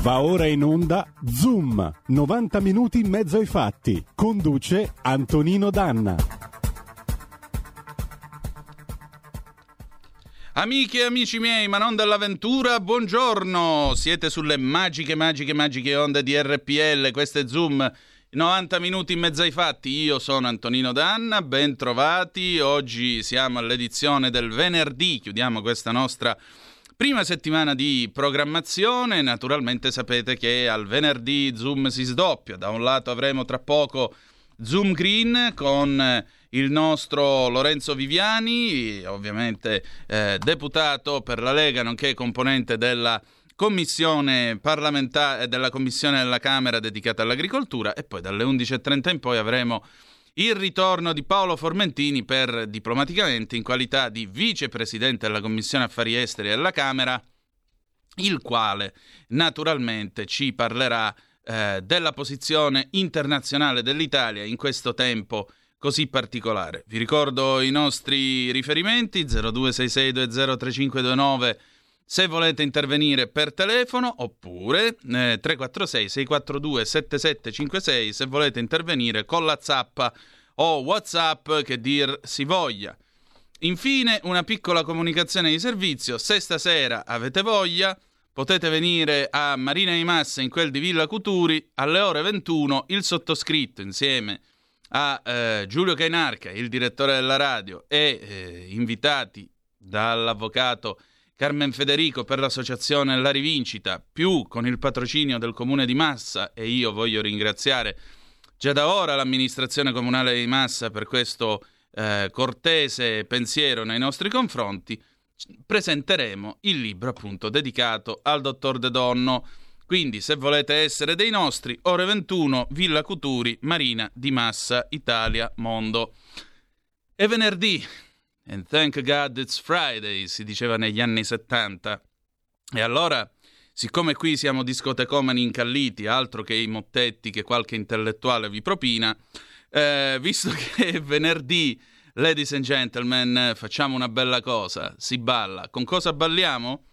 Va ora in onda Zoom, 90 minuti in mezzo ai fatti. Conduce Antonino Danna. Amiche e amici miei, ma non dell'avventura, buongiorno! Siete sulle magiche, magiche, magiche onde di RPL, questo è Zoom, 90 minuti in mezzo ai fatti. Io sono Antonino Danna, ben trovati. Oggi siamo all'edizione del venerdì, chiudiamo questa nostra prima settimana di programmazione. Naturalmente sapete che al venerdì Zoom si sdoppia. Da un lato avremo tra poco Zoom Green con il nostro Lorenzo Viviani, ovviamente eh, deputato per la Lega, nonché componente della commissione parlamentare della commissione della Camera dedicata all'agricoltura e poi dalle 11.30 in poi avremo il ritorno di Paolo Formentini per diplomaticamente in qualità di vicepresidente della Commissione Affari Esteri della Camera, il quale naturalmente ci parlerà eh, della posizione internazionale dell'Italia in questo tempo così particolare. Vi ricordo i nostri riferimenti 0266203529 se volete intervenire per telefono oppure eh, 346 642 7756 se volete intervenire con la zappa o WhatsApp che dir si voglia. Infine una piccola comunicazione di servizio, se stasera avete voglia potete venire a Marina di Massa in quel di Villa Cuturi alle ore 21 il sottoscritto insieme a eh, Giulio Cainarca, il direttore della radio, e eh, invitati dall'avvocato Carmen Federico per l'associazione La Rivincita, più con il patrocinio del comune di Massa, e io voglio ringraziare già da ora l'amministrazione comunale di Massa per questo eh, cortese pensiero nei nostri confronti, presenteremo il libro appunto dedicato al dottor De Donno quindi, se volete essere dei nostri, ore 21, Villa Cuturi, Marina di Massa, Italia, Mondo. È venerdì, and thank God it's Friday, si diceva negli anni 70. E allora, siccome qui siamo discotecomani incalliti, altro che i mottetti che qualche intellettuale vi propina, eh, visto che venerdì, ladies and gentlemen, facciamo una bella cosa, si balla. Con cosa balliamo?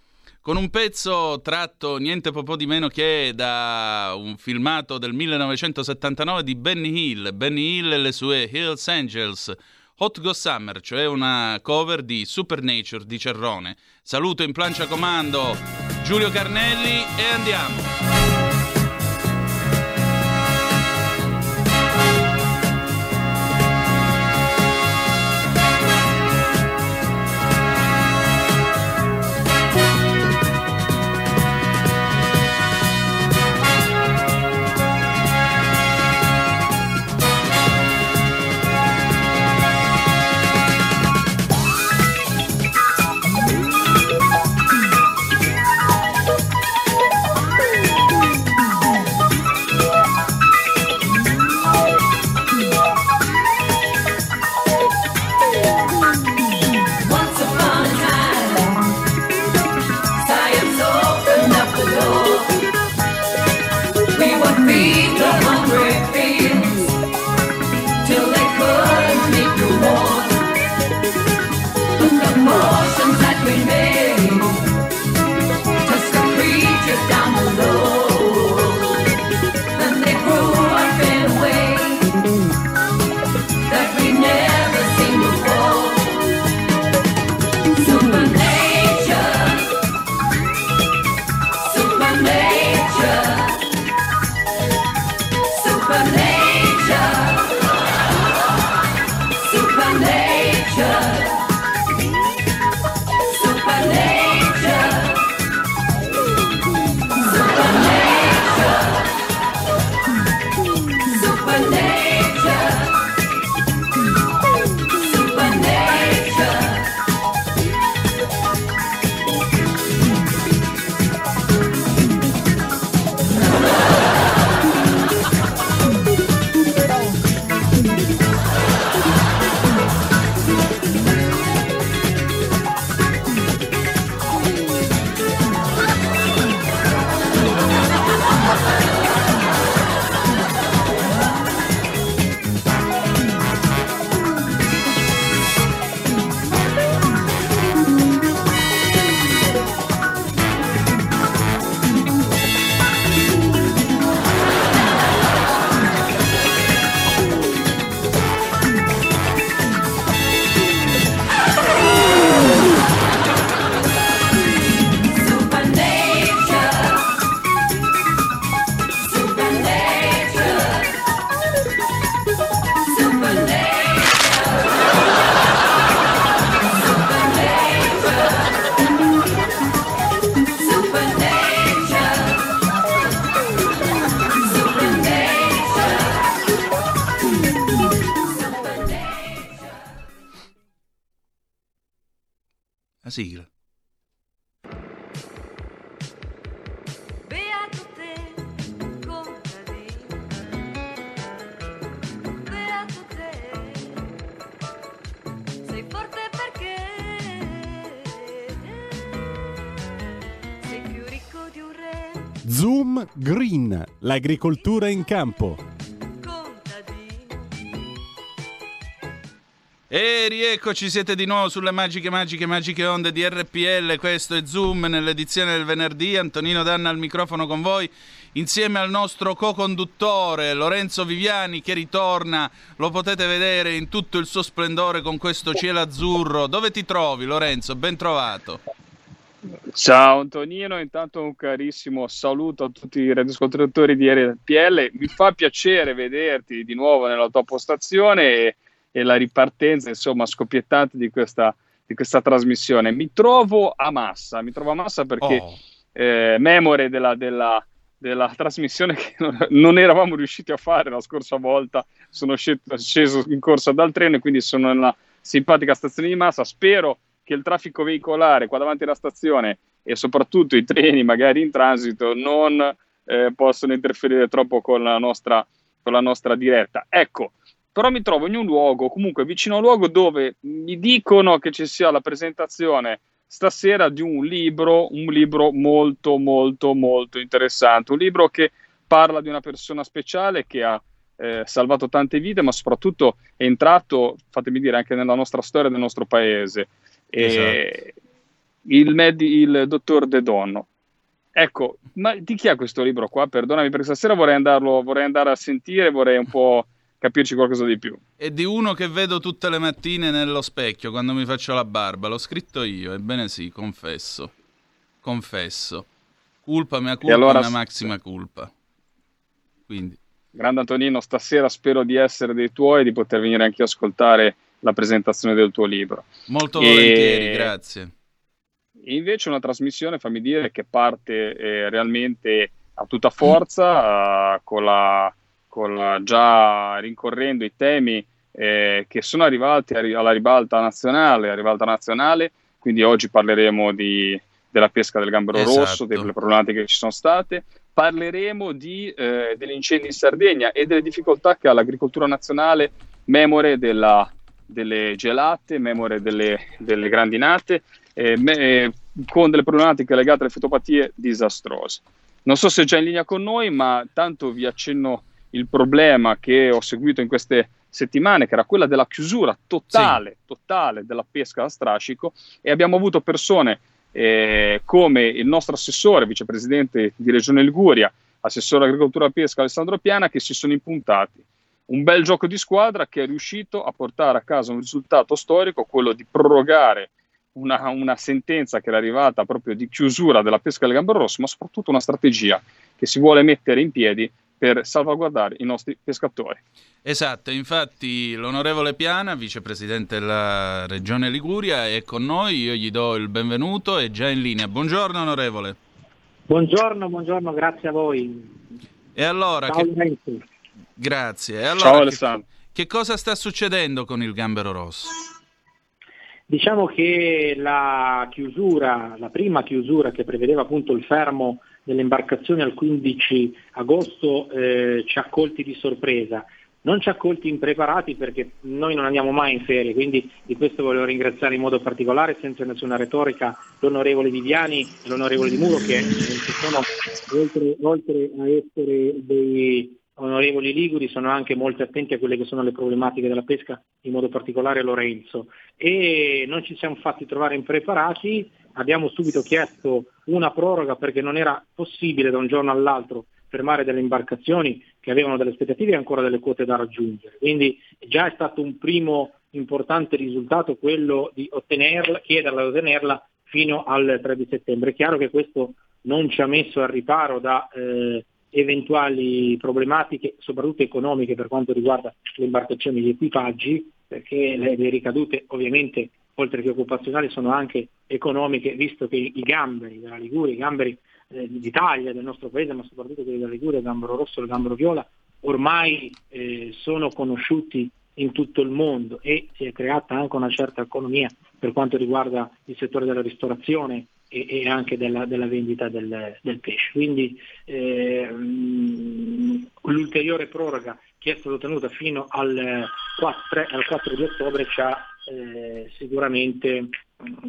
con un pezzo tratto niente po' di meno che da un filmato del 1979 di Benny Hill, Benny Hill e le sue Hills Angels. Hot Go Summer, cioè una cover di Supernature di Cerrone. Saluto in plancia comando Giulio Carnelli e andiamo! Green, l'agricoltura in campo. E rieccoci, siete di nuovo sulle magiche, magiche, magiche onde di RPL. Questo è Zoom nell'edizione del venerdì. Antonino Danna al microfono con voi, insieme al nostro co-conduttore Lorenzo Viviani che ritorna. Lo potete vedere in tutto il suo splendore con questo cielo azzurro. Dove ti trovi, Lorenzo? Ben trovato. Ciao Antonino, intanto un carissimo saluto a tutti i radioascoltatori di RPL. Mi fa piacere vederti di nuovo nella tua postazione e, e la ripartenza, insomma, scoppiettante di questa, di questa, trasmissione. Mi trovo a massa, mi trovo a massa perché oh. eh, memore della, della, della, trasmissione che non, non, eravamo riusciti a fare la scorsa volta, sono sceso in corsa dal treno e quindi sono nella simpatica stazione di massa. Spero che il traffico veicolare qua davanti alla stazione e soprattutto i treni magari in transito non eh, possono interferire troppo con la, nostra, con la nostra diretta. Ecco, però mi trovo in un luogo, comunque vicino a un luogo dove mi dicono che ci sia la presentazione stasera di un libro, un libro molto molto molto interessante, un libro che parla di una persona speciale che ha eh, salvato tante vite, ma soprattutto è entrato, fatemi dire, anche nella nostra storia del nostro paese. Esatto. Il, med- il dottor De Donno. Ecco, ma di chi è questo libro qua? Perdonami perché stasera vorrei, andarlo, vorrei andare a sentire, vorrei un po' capirci qualcosa di più. È di uno che vedo tutte le mattine nello specchio quando mi faccio la barba. L'ho scritto io, ebbene sì, confesso. Confesso. Culpa mia culpa, allora, una massima colpa. Quindi. Grande Antonino, stasera spero di essere dei tuoi e di poter venire anche a ascoltare la presentazione del tuo libro. Molto volentieri, e... grazie. Invece una trasmissione, fammi dire, che parte eh, realmente a tutta forza, uh, con, la, con la, già rincorrendo i temi eh, che sono arrivati alla ribalta nazionale, ribalta nazionale, quindi oggi parleremo di, della pesca del gambero esatto. rosso, delle problematiche che ci sono state, parleremo di, eh, degli incendi in Sardegna e delle difficoltà che ha l'agricoltura nazionale, memore della delle gelate, memore delle, delle grandinate, eh, me, con delle problematiche legate alle fitopatie disastrose. Non so se è già in linea con noi, ma tanto vi accenno il problema che ho seguito in queste settimane, che era quella della chiusura totale, sì. totale della pesca a strascico e abbiamo avuto persone eh, come il nostro assessore, vicepresidente di Regione Liguria, assessore agricoltura e pesca Alessandro Piana, che si sono impuntati un bel gioco di squadra che è riuscito a portare a casa un risultato storico, quello di prorogare una, una, sentenza che era arrivata proprio di chiusura della pesca del gambero rosso, ma soprattutto una strategia che si vuole mettere in piedi per salvaguardare i nostri pescatori. Esatto, infatti l'onorevole Piana, vicepresidente della Regione Liguria, è con noi, io gli do il benvenuto, è già in linea. Buongiorno onorevole. Buongiorno, buongiorno, grazie a voi. E allora, Ciao, che... Grazie. Allora, Ciao Alessandro. Che, che cosa sta succedendo con il gambero rosso? Diciamo che la chiusura, la prima chiusura che prevedeva appunto il fermo delle imbarcazioni al 15 agosto eh, ci ha colti di sorpresa. Non ci ha colti impreparati perché noi non andiamo mai in ferie, quindi di questo volevo ringraziare in modo particolare, senza nessuna retorica, l'onorevole Viviani e l'onorevole Di Muro che sono, oltre, oltre a essere dei onorevoli Liguri sono anche molto attenti a quelle che sono le problematiche della pesca, in modo particolare Lorenzo. E non ci siamo fatti trovare impreparati, abbiamo subito chiesto una proroga perché non era possibile da un giorno all'altro fermare delle imbarcazioni che avevano delle aspettative e ancora delle quote da raggiungere. Quindi già è stato un primo importante risultato quello di ottenerla, chiederla di ottenerla fino al 3 di settembre. È chiaro che questo non ci ha messo al riparo da eh, eventuali problematiche, soprattutto economiche per quanto riguarda le imbarcazioni e gli equipaggi, perché le, le ricadute ovviamente oltre che occupazionali sono anche economiche, visto che i gamberi della Liguria, i gamberi eh, d'Italia, del nostro paese, ma soprattutto quelli della Liguria, il gambero rosso e il gambero viola, ormai eh, sono conosciuti in tutto il mondo e si è creata anche una certa economia per quanto riguarda il settore della ristorazione e, e anche della, della vendita del, del, pesce. Quindi eh, l'ulteriore proroga che è stata ottenuta fino al 4, al 4 di ottobre ci ha eh, sicuramente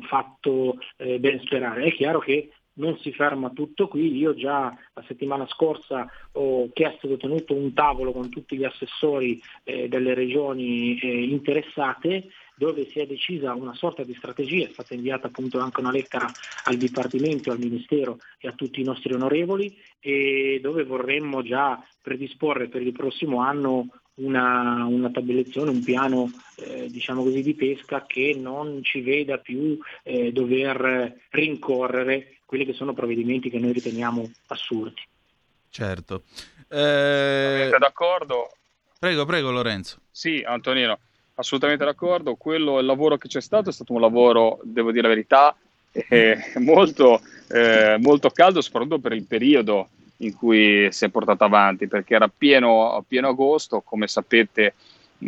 fatto eh, ben sperare. È chiaro che non si ferma tutto qui, io già la settimana scorsa ho chiesto ed ottenuto un tavolo con tutti gli assessori eh, delle regioni eh, interessate dove si è decisa una sorta di strategia, è stata inviata appunto anche una lettera al Dipartimento, al Ministero e a tutti i nostri onorevoli e dove vorremmo già predisporre per il prossimo anno una, una tabellezione, un piano eh, diciamo così, di pesca che non ci veda più eh, dover rincorrere quelli che sono provvedimenti che noi riteniamo assurdi. Certo. Eh... d'accordo? Prego, prego Lorenzo. Sì, Antonino, assolutamente d'accordo. Quello, il lavoro che c'è stato è stato un lavoro, devo dire la verità, eh, molto, eh, molto caldo, soprattutto per il periodo in cui si è portato avanti, perché era pieno, pieno agosto, come sapete,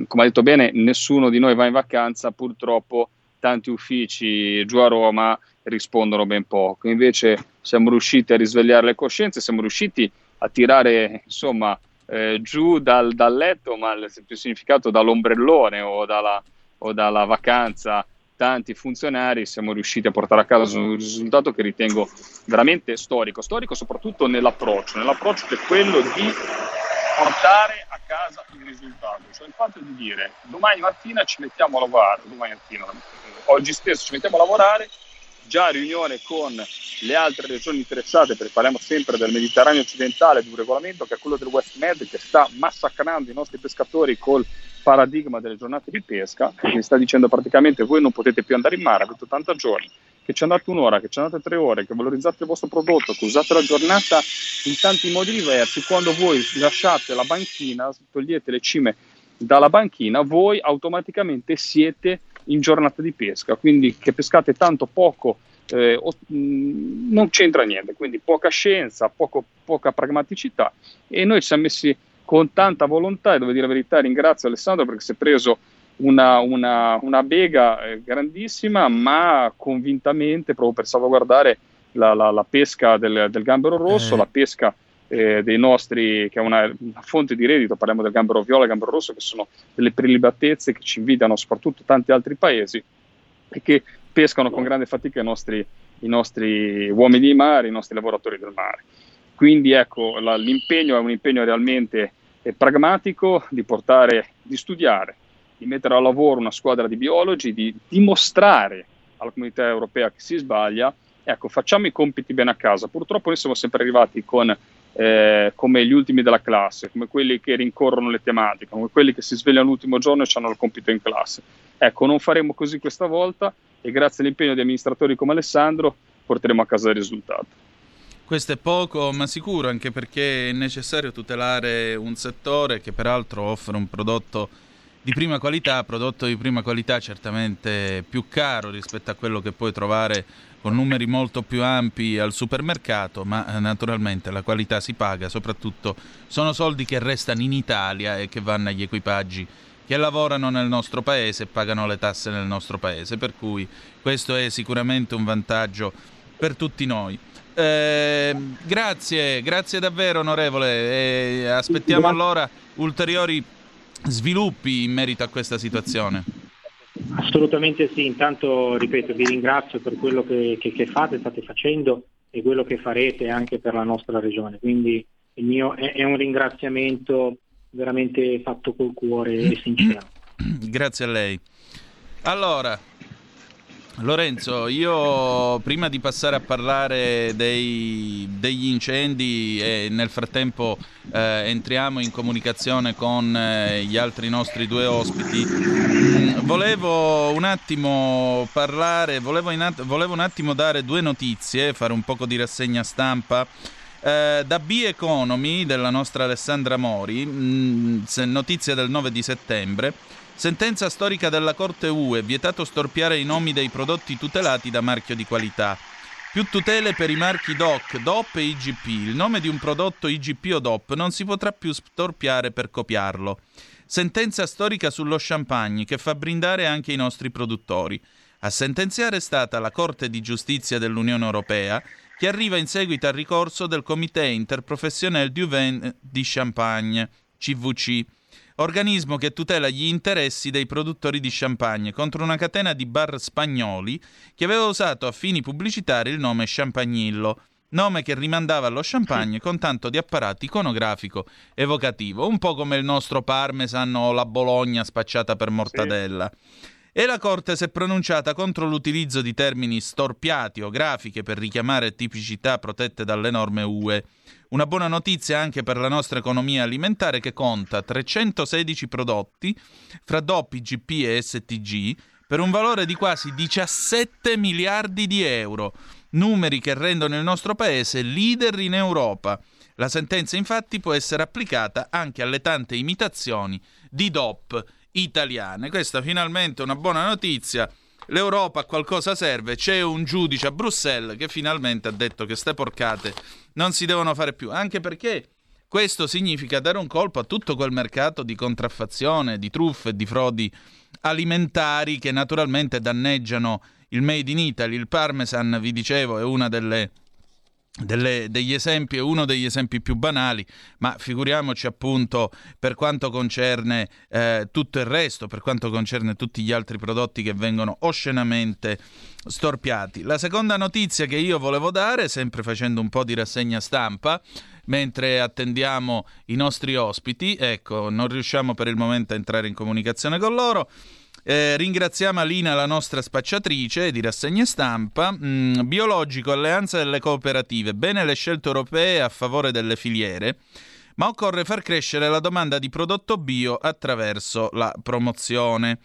come ha detto bene, nessuno di noi va in vacanza, purtroppo tanti uffici giù a Roma rispondono ben poco. Invece siamo riusciti a risvegliare le coscienze, siamo riusciti a tirare insomma eh, giù dal, dal, letto, ma il più significato dall'ombrellone o dalla, o dalla vacanza. Tanti funzionari siamo riusciti a portare a casa un risultato che ritengo veramente storico, storico soprattutto nell'approccio, nell'approccio che è quello di portare a casa il risultato, cioè il fatto di dire domani mattina ci mettiamo a lavorare, mattina, oggi stesso ci mettiamo a lavorare, già riunione con le altre regioni interessate, perché parliamo sempre del Mediterraneo occidentale, di un regolamento che è quello del West Med che sta massacrando i nostri pescatori col paradigma delle giornate di pesca, che sta dicendo praticamente voi non potete più andare in mare, avete 80 giorni, che ci andate un'ora, che ci andate tre ore, che valorizzate il vostro prodotto, che usate la giornata in tanti modi diversi, quando voi lasciate la banchina, togliete le cime dalla banchina, voi automaticamente siete in giornata di pesca, quindi che pescate tanto poco eh, o, mh, mm, non c'entra niente, quindi poca scienza, poco, poca pragmaticità e noi ci siamo messi con tanta volontà e devo dire la verità ringrazio Alessandro perché si è preso una, una, una bega eh, grandissima ma convintamente proprio per salvaguardare la, la, la pesca del, del, gambero rosso, eh. la pesca eh, dei nostri, che è una, una, fonte di reddito, parliamo del gambero viola e gambero rosso, che sono delle prelibatezze che ci invidiano soprattutto tanti altri paesi e che pescano con grande fatica i nostri, i nostri uomini di mare, i nostri lavoratori del mare. Quindi ecco, la, l'impegno è un impegno realmente eh, pragmatico di portare, di studiare, di mettere a lavoro una squadra di biologi, di dimostrare alla comunità europea che si sbaglia. Ecco, facciamo i compiti bene a casa. Purtroppo noi siamo sempre arrivati con eh, come gli ultimi della classe, come quelli che rincorrono le tematiche, come quelli che si svegliano l'ultimo giorno e hanno il compito in classe. Ecco, non faremo così questa volta e grazie all'impegno di amministratori come Alessandro porteremo a casa il risultato. Questo è poco, ma sicuro, anche perché è necessario tutelare un settore che peraltro offre un prodotto di prima qualità, prodotto di prima qualità certamente più caro rispetto a quello che puoi trovare con numeri molto più ampi al supermercato, ma eh, naturalmente la qualità si paga, soprattutto sono soldi che restano in Italia e che vanno agli equipaggi che lavorano nel nostro paese e pagano le tasse nel nostro paese, per cui questo è sicuramente un vantaggio per tutti noi. Eh, grazie, grazie davvero onorevole. Eh, aspettiamo allora ulteriori sviluppi in merito a questa situazione. Assolutamente sì, intanto ripeto vi ringrazio per quello che, che, che fate, state facendo e quello che farete anche per la nostra regione, quindi il mio è, è un ringraziamento veramente fatto col cuore e sincero. Grazie a lei. Allora, Lorenzo, io prima di passare a parlare dei, degli incendi e nel frattempo eh, entriamo in comunicazione con eh, gli altri nostri due ospiti, mm, volevo un attimo parlare, volevo, at- volevo, un attimo dare due notizie, fare un poco di rassegna stampa. Eh, da B Economy della nostra Alessandra Mori, mh, mm, notizia del 9 di settembre. Sentenza storica della Corte UE, vietato storpiare i nomi dei prodotti tutelati da marchio di qualità. Più tutele per i marchi DOC, DOP e IGP. Il nome di un prodotto IGP o DOP non si potrà più storpiare per copiarlo. Sentenza storica sullo champagne che fa brindare anche i nostri produttori. A sentenziare è stata la Corte di giustizia dell'Unione Europea che arriva in seguito al ricorso del Comité Interprofessionnel du Vin di Champagne, CVC, organismo che tutela gli interessi dei produttori di champagne contro una catena di bar spagnoli che aveva usato a fini pubblicitari il nome Champagnillo, nome che rimandava allo champagne con tanto di apparato iconografico evocativo, un po' come il nostro Parmesan o la Bologna spacciata per mortadella. Sì. E la Corte si è pronunciata contro l'utilizzo di termini storpiati o grafiche per richiamare tipicità protette dalle norme UE. Una buona notizia anche per la nostra economia alimentare che conta 316 prodotti fra doppi GP e STG per un valore di quasi 17 miliardi di euro, numeri che rendono il nostro paese leader in Europa. La sentenza infatti può essere applicata anche alle tante imitazioni di DOP italiane. Questa finalmente è una buona notizia. L'Europa a qualcosa serve. C'è un giudice a Bruxelles che finalmente ha detto che ste porcate non si devono fare più. Anche perché questo significa dare un colpo a tutto quel mercato di contraffazione, di truffe, di frodi alimentari che naturalmente danneggiano il Made in Italy. Il Parmesan, vi dicevo, è una delle delle, degli esempi, uno degli esempi più banali, ma figuriamoci appunto per quanto concerne eh, tutto il resto, per quanto concerne tutti gli altri prodotti che vengono oscenamente storpiati. La seconda notizia che io volevo dare, sempre facendo un po' di rassegna stampa, mentre attendiamo i nostri ospiti, ecco, non riusciamo per il momento a entrare in comunicazione con loro. Eh, ringraziamo Alina, la nostra spacciatrice di rassegne stampa. Mm, biologico, alleanza delle cooperative. Bene le scelte europee a favore delle filiere, ma occorre far crescere la domanda di prodotto bio attraverso la promozione.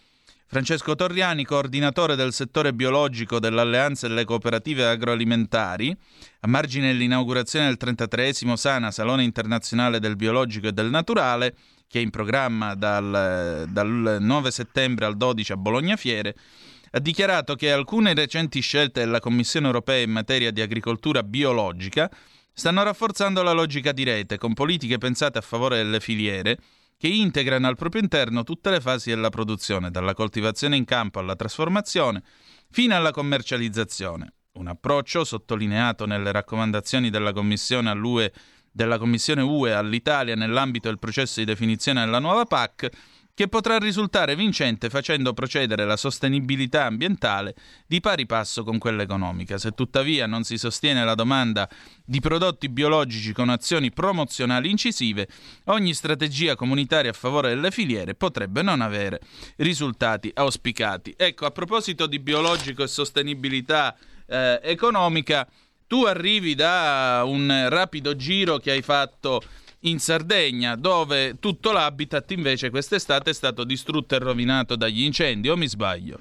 Francesco Torriani, coordinatore del settore biologico dell'Alleanza delle Cooperative Agroalimentari, a margine dell'inaugurazione del 33 Sana Salone Internazionale del Biologico e del Naturale, che è in programma dal, dal 9 settembre al 12 a Bologna Fiere, ha dichiarato che alcune recenti scelte della Commissione europea in materia di agricoltura biologica stanno rafforzando la logica di rete con politiche pensate a favore delle filiere che integrano al proprio interno tutte le fasi della produzione, dalla coltivazione in campo alla trasformazione fino alla commercializzazione. Un approccio sottolineato nelle raccomandazioni della Commissione all'UE della Commissione UE all'Italia nell'ambito del processo di definizione della nuova PAC, che potrà risultare vincente facendo procedere la sostenibilità ambientale di pari passo con quella economica. Se tuttavia non si sostiene la domanda di prodotti biologici con azioni promozionali incisive, ogni strategia comunitaria a favore delle filiere potrebbe non avere risultati auspicati. Ecco, a proposito di biologico e sostenibilità eh, economica, tu arrivi da un rapido giro che hai fatto in Sardegna, dove tutto l'habitat invece quest'estate è stato distrutto e rovinato dagli incendi, o mi sbaglio?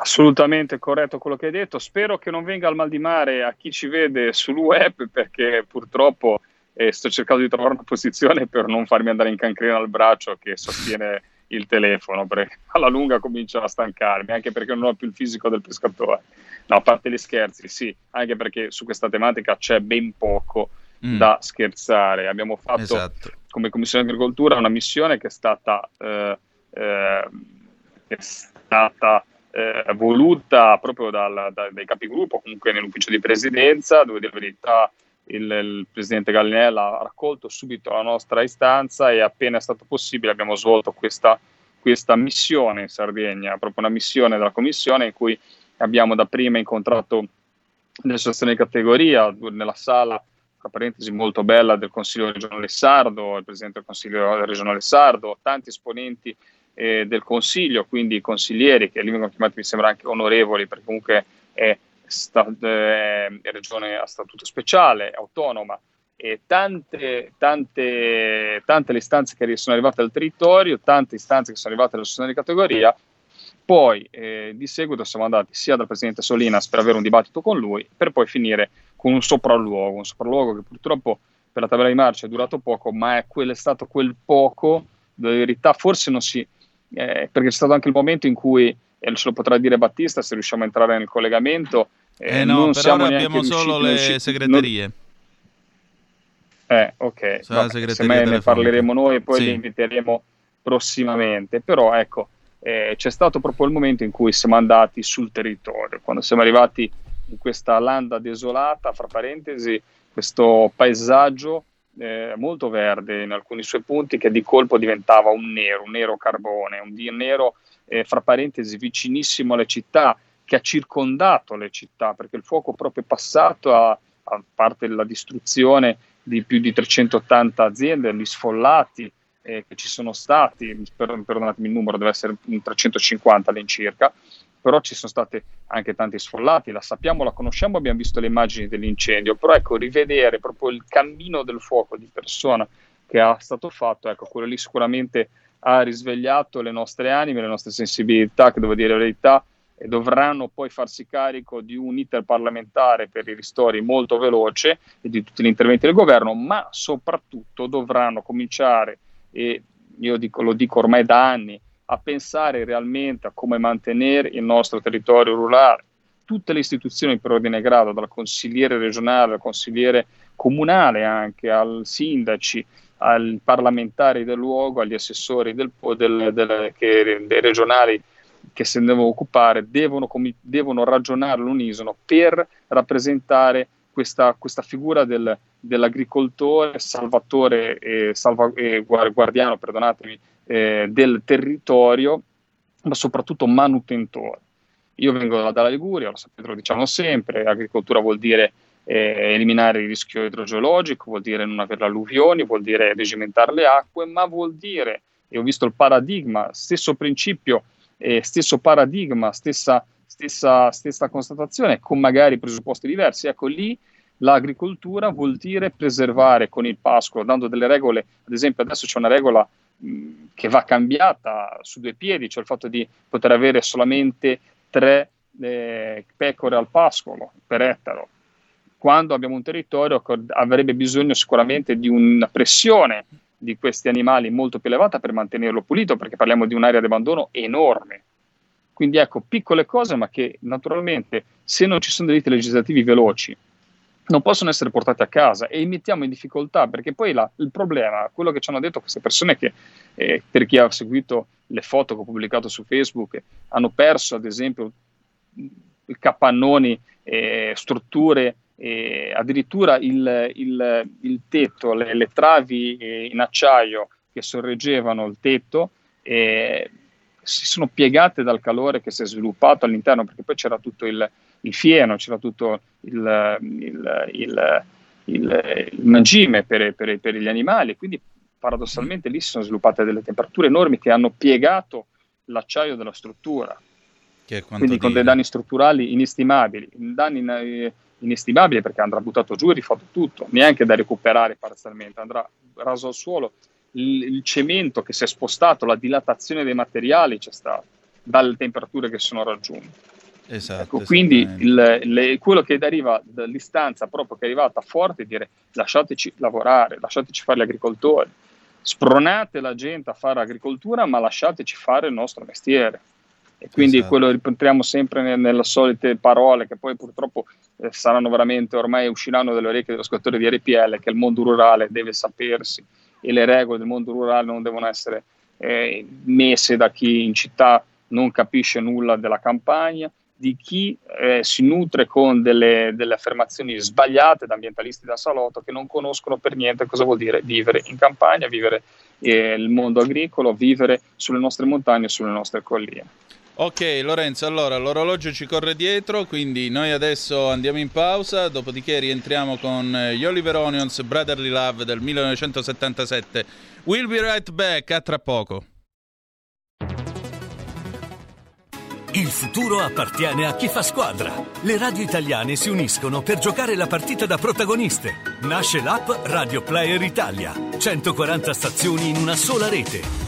Assolutamente corretto quello che hai detto. Spero che non venga al mal di mare a chi ci vede sul web, perché purtroppo eh, sto cercando di trovare una posizione per non farmi andare in cancrina al braccio che sostiene il telefono, perché alla lunga comincio a stancarmi, anche perché non ho più il fisico del pescatore. No, a parte gli scherzi, sì, anche perché su questa tematica c'è ben poco mm. da scherzare. Abbiamo fatto esatto. come Commissione Agricoltura una missione che è stata, eh, eh, è stata eh, voluta proprio dal, da, dai capigruppo, comunque nell'ufficio di presidenza, dove di verità il, il, presidente Gallinella ha raccolto subito la nostra istanza e appena è stato possibile abbiamo svolto questa, questa missione in Sardegna, proprio una missione della commissione in cui abbiamo dapprima incontrato le associazioni di categoria nella sala, tra parentesi molto bella, del Consiglio regionale sardo, il Presidente del Consiglio regionale sardo, tanti esponenti eh, del Consiglio, quindi consiglieri che lì vengono chiamati mi sembra anche onorevoli perché comunque è, sta, è regione a statuto speciale, autonoma, e tante, tante, tante le istanze che sono arrivate al territorio, tante istanze che sono arrivate alle associazioni di categoria poi eh, di seguito siamo andati sia dal presidente Solinas per avere un dibattito con lui, per poi finire con un sopralluogo, un sopralluogo che purtroppo per la tabella di marcia è durato poco, ma è, quel, è stato quel poco, in verità forse non si... Eh, perché c'è stato anche il momento in cui, e ce lo potrà dire Battista se riusciamo a entrare nel collegamento, eh, eh no, non per ora abbiamo solo le segreterie. Non, Eh, ok, Vabbè, se me ne parleremo noi e poi sì. li inviteremo prossimamente, però ecco, eh, c'è stato proprio il momento in cui siamo andati sul territorio, quando siamo arrivati in questa landa desolata, fra parentesi, questo paesaggio eh, molto verde in alcuni suoi punti che di colpo diventava un nero, un nero carbone, un nero eh, fra parentesi vicinissimo alle città che ha circondato le città perché il fuoco proprio è passato a, a parte la distruzione di più di 380 aziende, gli sfollati eh, che ci sono stati, perdonatemi il numero, deve essere 350 all'incirca, però ci sono stati anche tanti sfollati, la sappiamo, la conosciamo, abbiamo visto le immagini dell'incendio, però ecco, rivedere proprio il cammino del fuoco di persona che è stato fatto, ecco, quello lì sicuramente ha risvegliato le nostre anime, le nostre sensibilità, che devo dire la verità, e dovranno poi farsi carico di un iter parlamentare per i ristori molto veloce e di tutti gli interventi del governo, ma soprattutto dovranno cominciare, e io dico, lo dico ormai da anni, a pensare realmente a come mantenere il nostro territorio rurale. Tutte le istituzioni per ordine grado, dal consigliere regionale al consigliere comunale, anche al sindaci, ai parlamentari del luogo, agli assessori del, del, del, che, dei regionali che se ne devono occupare, devono, com- devono ragionare all'unisono per rappresentare questa, questa figura del, dell'agricoltore, salvatore e, salva- e guardiano, perdonatemi, eh, del territorio, ma soprattutto manutentore. Io vengo dalla Liguria, lo sapete, lo diciamo sempre, agricoltura vuol dire eh, eliminare il rischio idrogeologico, vuol dire non avere alluvioni, vuol dire regimentare le acque, ma vuol dire, e ho visto il paradigma, stesso principio, eh, stesso paradigma, stessa, stessa, stessa constatazione, con magari presupposti diversi. Ecco, lì l'agricoltura vuol dire preservare con il pascolo, dando delle regole, ad esempio adesso c'è una regola che va cambiata su due piedi, cioè il fatto di poter avere solamente tre eh, pecore al pascolo per ettaro, quando abbiamo un territorio che avrebbe bisogno sicuramente di una pressione di questi animali molto più elevata per mantenerlo pulito, perché parliamo di un'area di abbandono enorme. Quindi ecco, piccole cose, ma che naturalmente se non ci sono delitti legislativi veloci, non possono essere portate a casa e mettiamo in difficoltà perché poi la, il problema, quello che ci hanno detto queste persone che eh, per chi ha seguito le foto che ho pubblicato su Facebook hanno perso ad esempio capannoni, eh, strutture, eh, addirittura il, il, il tetto, le, le travi eh, in acciaio che sorreggevano il tetto si sono piegate dal calore che si è sviluppato all'interno perché poi c'era tutto il, il fieno, c'era tutto il, il, il, il mangime per, per, per, gli animali, quindi paradossalmente lì si sono sviluppate delle temperature enormi che hanno piegato l'acciaio della struttura, quindi dire. con dei danni strutturali inestimabili, danni inestimabili perché andrà buttato giù e rifatto tutto, neanche da recuperare parzialmente, andrà raso al suolo, il, il cemento che si è spostato, la dilatazione dei materiali c'è stata dalle temperature che sono raggiunte. Esatto, ecco, quindi il, le, quello che deriva dall'istanza proprio che è arrivata forte è dire lasciateci lavorare, lasciateci fare gli agricoltori, spronate la gente a fare agricoltura ma lasciateci fare il nostro mestiere. E quindi esatto. quello rientriamo sempre nel, nelle solite parole che poi purtroppo eh, saranno veramente, ormai usciranno dalle orecchie dello scottore di RPL, che il mondo rurale deve sapersi e le regole del mondo rurale non devono essere eh, messe da chi in città non capisce nulla della campagna di chi eh, si nutre con delle, delle, affermazioni sbagliate da ambientalisti da salotto che non conoscono per niente cosa vuol dire vivere in campagna, vivere eh, il mondo agricolo, vivere sulle nostre montagne e sulle nostre colline. Ok Lorenzo, allora l'orologio ci corre dietro, quindi noi adesso andiamo in pausa, dopodiché rientriamo con eh, gli Oliver Onions Brotherly Love del 1977. We'll be right back, a tra poco. Il futuro appartiene a chi fa squadra. Le radio italiane si uniscono per giocare la partita da protagoniste. Nasce l'app Radio Player Italia. 140 stazioni in una sola rete.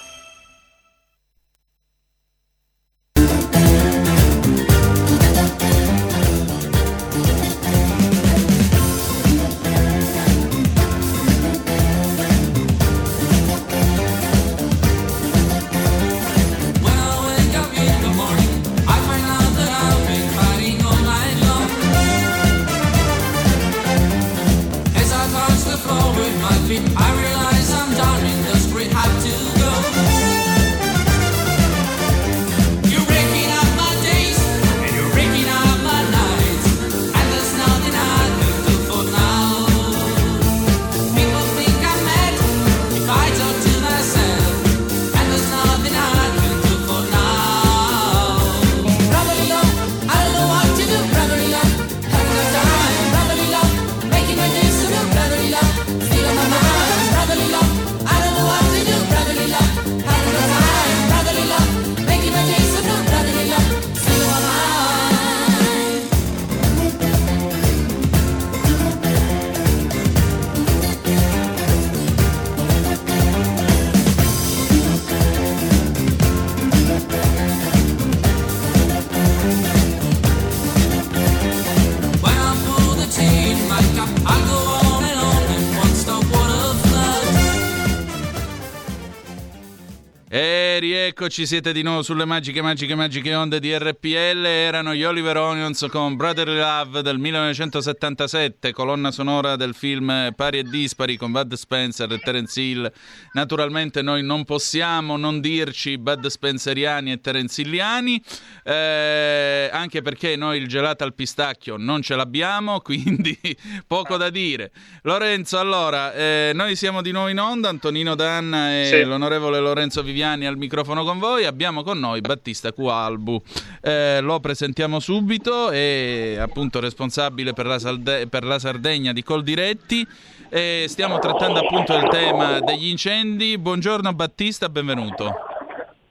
Eccoci, siete di nuovo sulle magiche, magiche, magiche onde di RPL. Erano gli Oliver Onions con Brotherly Love del 1977, colonna sonora del film Pari e Dispari con Bud Spencer e Terence Hill. Naturalmente noi non possiamo non dirci Bud Spenceriani e Terence Hilliani, eh, anche perché noi il gelato al pistacchio non ce l'abbiamo, quindi poco da dire. Lorenzo, allora, eh, noi siamo di nuovo in onda, Antonino Danna e sì. l'onorevole Lorenzo Viviani al microfono con voi. Abbiamo con noi Battista Cualbu. Eh, lo presentiamo subito, è appunto responsabile per la, Salde- per la Sardegna di Coldiretti. E stiamo trattando appunto il tema degli incendi. Buongiorno Battista, benvenuto.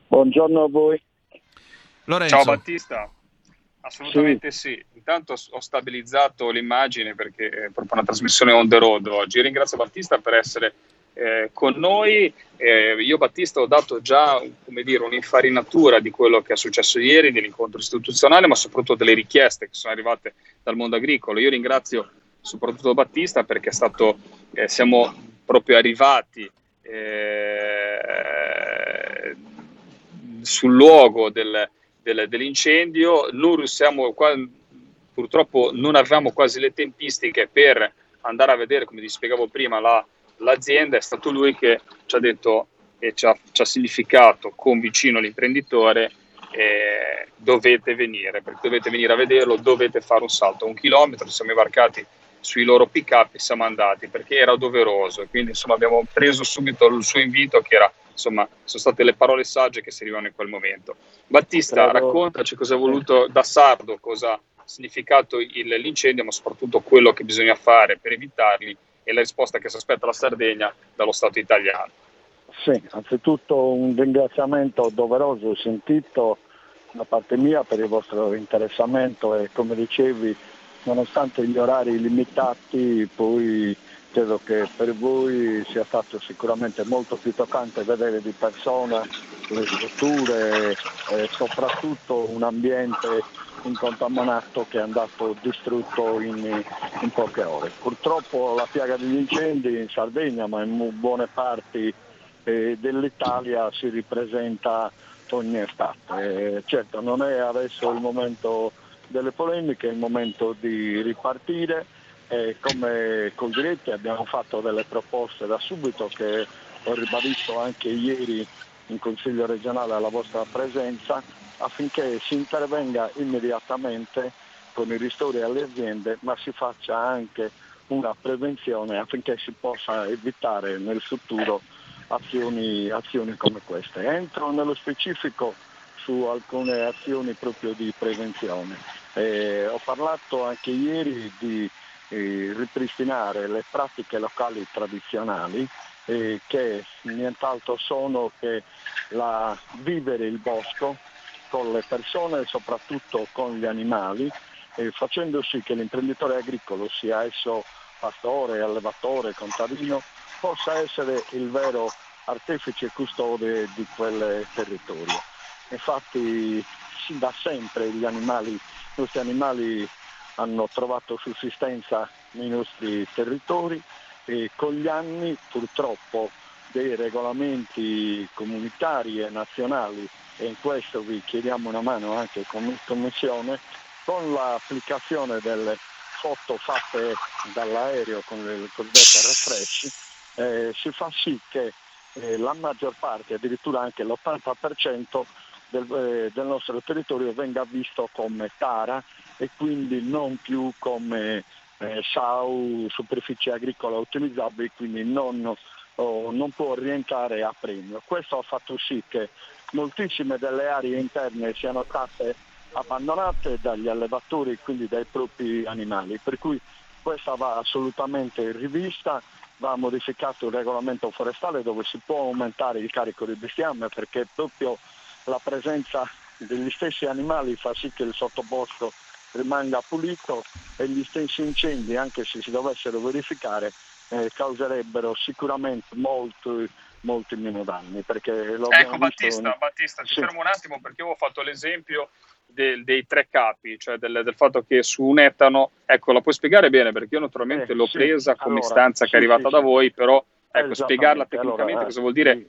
Buongiorno a voi. Lorenzo. Ciao Battista. Assolutamente sì. sì. Intanto ho stabilizzato l'immagine perché è proprio una trasmissione on the road oggi. Ringrazio Battista per essere eh, con noi. Eh, io Battista ho dato già dire, un'infarinatura di quello che è successo ieri nell'incontro istituzionale, ma soprattutto delle richieste che sono arrivate dal mondo agricolo. Io ringrazio soprattutto Battista perché stato, eh, siamo proprio arrivati eh, sul luogo del, del, dell'incendio. Non riusciamo, purtroppo non avevamo quasi le tempistiche per andare a vedere, come vi spiegavo prima, la l'azienda è stato lui che ci ha detto e ci ha, ci ha significato con vicino l'imprenditore eh, dovete venire, perché dovete venire a vederlo, dovete fare un salto un chilometro, siamo imbarcati sui loro pick up e siamo andati perché era doveroso. E quindi insomma abbiamo preso subito il suo invito che era insomma sono state le parole sagge che servivano in quel momento. Battista Prego. raccontaci cosa ha voluto da sardo cosa ha significato il, l'incendio ma soprattutto quello che bisogna fare per evitarli e la risposta che si aspetta la Sardegna dallo Stato italiano. Sì, anzitutto un ringraziamento doveroso e sentito da parte mia per il vostro interessamento e come dicevi, nonostante gli orari limitati, poi credo che per voi sia stato sicuramente molto più toccante vedere di persona le strutture e soprattutto un ambiente incontaminato che è andato distrutto in, in, poche ore. Purtroppo la piaga degli incendi in Sardegna, ma in buone parti eh, dell'Italia si ripresenta ogni estate. Eh, certo non è adesso il momento delle polemiche, è il momento di ripartire. Eh, come Coldiretti abbiamo fatto delle proposte da subito che ho ribadito anche ieri in Consiglio regionale alla vostra presenza affinché si intervenga immediatamente con i ristori alle aziende, ma si faccia anche una prevenzione affinché si possa evitare nel futuro azioni, azioni come queste. Entro nello specifico su alcune azioni proprio di prevenzione. Eh, ho parlato anche ieri di eh, ripristinare le pratiche locali tradizionali eh, che nient'altro sono che la, vivere il bosco con le persone e soprattutto con gli animali eh, facendo sì che l'imprenditore agricolo, sia esso pastore, allevatore, contadino, possa essere il vero artefice e custode di quel territorio. Infatti da sempre gli animali, i nostri animali hanno trovato sussistenza nei nostri territori e con gli anni purtroppo dei regolamenti comunitari e nazionali e in questo vi chiediamo una mano anche come Commissione, con l'applicazione delle foto fatte dall'aereo con il cosiddetto refresh, eh, si fa sì che eh, la maggior parte, addirittura anche l'80% del, eh, del, nostro territorio venga visto come tara e quindi non più come eh, SAU, superficie agricola utilizzabile, quindi non, oh, non può rientrare a premio. Questo ha fatto sì che moltissime delle aree interne siano state abbandonate dagli allevatori, quindi dai propri animali, per cui questa va assolutamente rivista, va modificato il regolamento forestale dove si può aumentare il carico di bestiame perché proprio la presenza degli stessi animali fa sì che il sottobosco rimanga pulito e gli stessi incendi, anche se si dovessero verificare, eh, causerebbero sicuramente molto molti meno danni. ecco Battista, Battista, ti sì. fermo un attimo perché io ho fatto l'esempio del, dei tre capi, cioè del, del, fatto che su un etano, ecco la puoi spiegare bene perché io naturalmente eh, l'ho sì. presa come allora, istanza sì, che è arrivata da voi, però ecco, spiegarla tecnicamente allora, cosa vuol dire?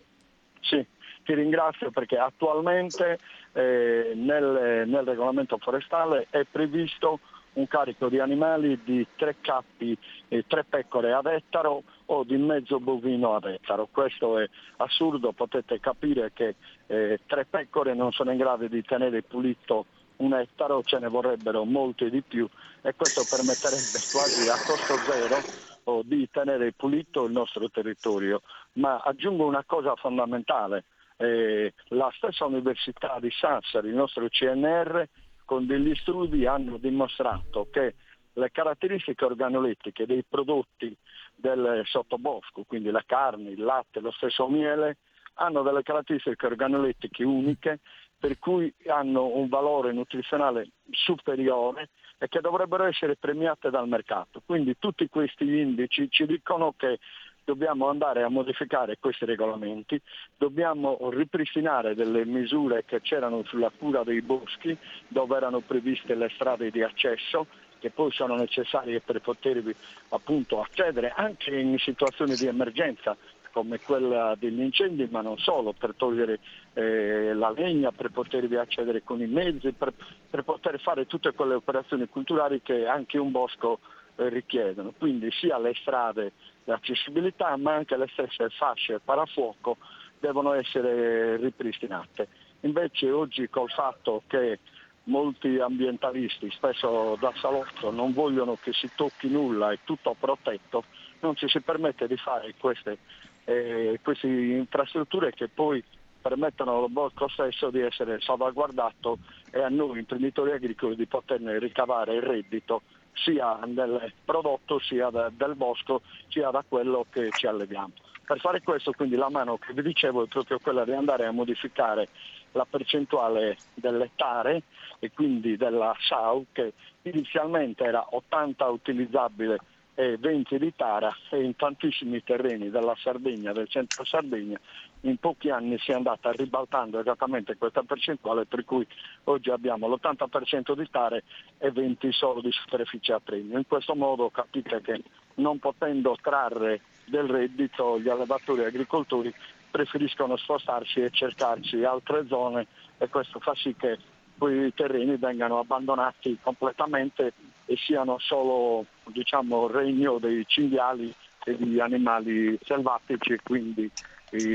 Sì, ti ringrazio perché attualmente eh, nel, nel regolamento forestale è previsto un carico di animali di tre cappi, e tre pecore ad ettaro o di mezzo bovino ad ettaro. Questo è assurdo, potete capire che eh, tre pecore non sono in grado di tenere pulito un ettaro, ce ne vorrebbero molti di più e questo permetterebbe quasi a costo zero oh, di tenere pulito il nostro territorio. Ma aggiungo una cosa fondamentale, eh, la stessa Università di Sassari, il nostro CNR, con degli studi hanno dimostrato che le caratteristiche organolettiche dei prodotti del sottobosco, quindi la carne, il latte, lo stesso miele, hanno delle caratteristiche organolettiche uniche per cui hanno un valore nutrizionale superiore e che dovrebbero essere premiate dal mercato. Quindi tutti questi indici ci dicono che dobbiamo andare a modificare questi regolamenti, dobbiamo ripristinare delle misure che c'erano sulla cura dei boschi, dove erano previste le strade di accesso, che poi sono necessarie per potervi appunto accedere anche in situazioni di emergenza come quella degli incendi, ma non solo, per togliere eh, la legna, per potervi accedere con i mezzi, per, per, poter fare tutte quelle operazioni culturali che anche un bosco eh, richiedono. Quindi sia le strade l'accessibilità ma anche le stesse fasce parafuoco devono essere ripristinate. Invece oggi col fatto che molti ambientalisti, spesso da salotto, non vogliono che si tocchi nulla, è tutto protetto, non ci si permette di fare queste, eh, queste infrastrutture che poi permettono allo bosco stesso di essere salvaguardato e a noi imprenditori agricoli di poterne ricavare il reddito sia del prodotto sia da, del bosco sia da quello che ci alleviamo. Per fare questo quindi la mano che vi dicevo è proprio quella di andare a modificare la percentuale delle tare e quindi della SAU che inizialmente era 80 utilizzabile e 20 di tara e in tantissimi terreni della Sardegna, del centro Sardegna, in pochi anni si è andata ribaltando esattamente questa percentuale per cui oggi abbiamo l'80% di tare e 20 solo di superficie a premio. In questo modo capite che non potendo trarre del reddito gli allevatori e agricoltori preferiscono spostarsi e cercarci altre zone e questo fa sì che quei terreni vengano abbandonati completamente e siano solo diciamo, regno dei cinghiali e di animali selvatici, quindi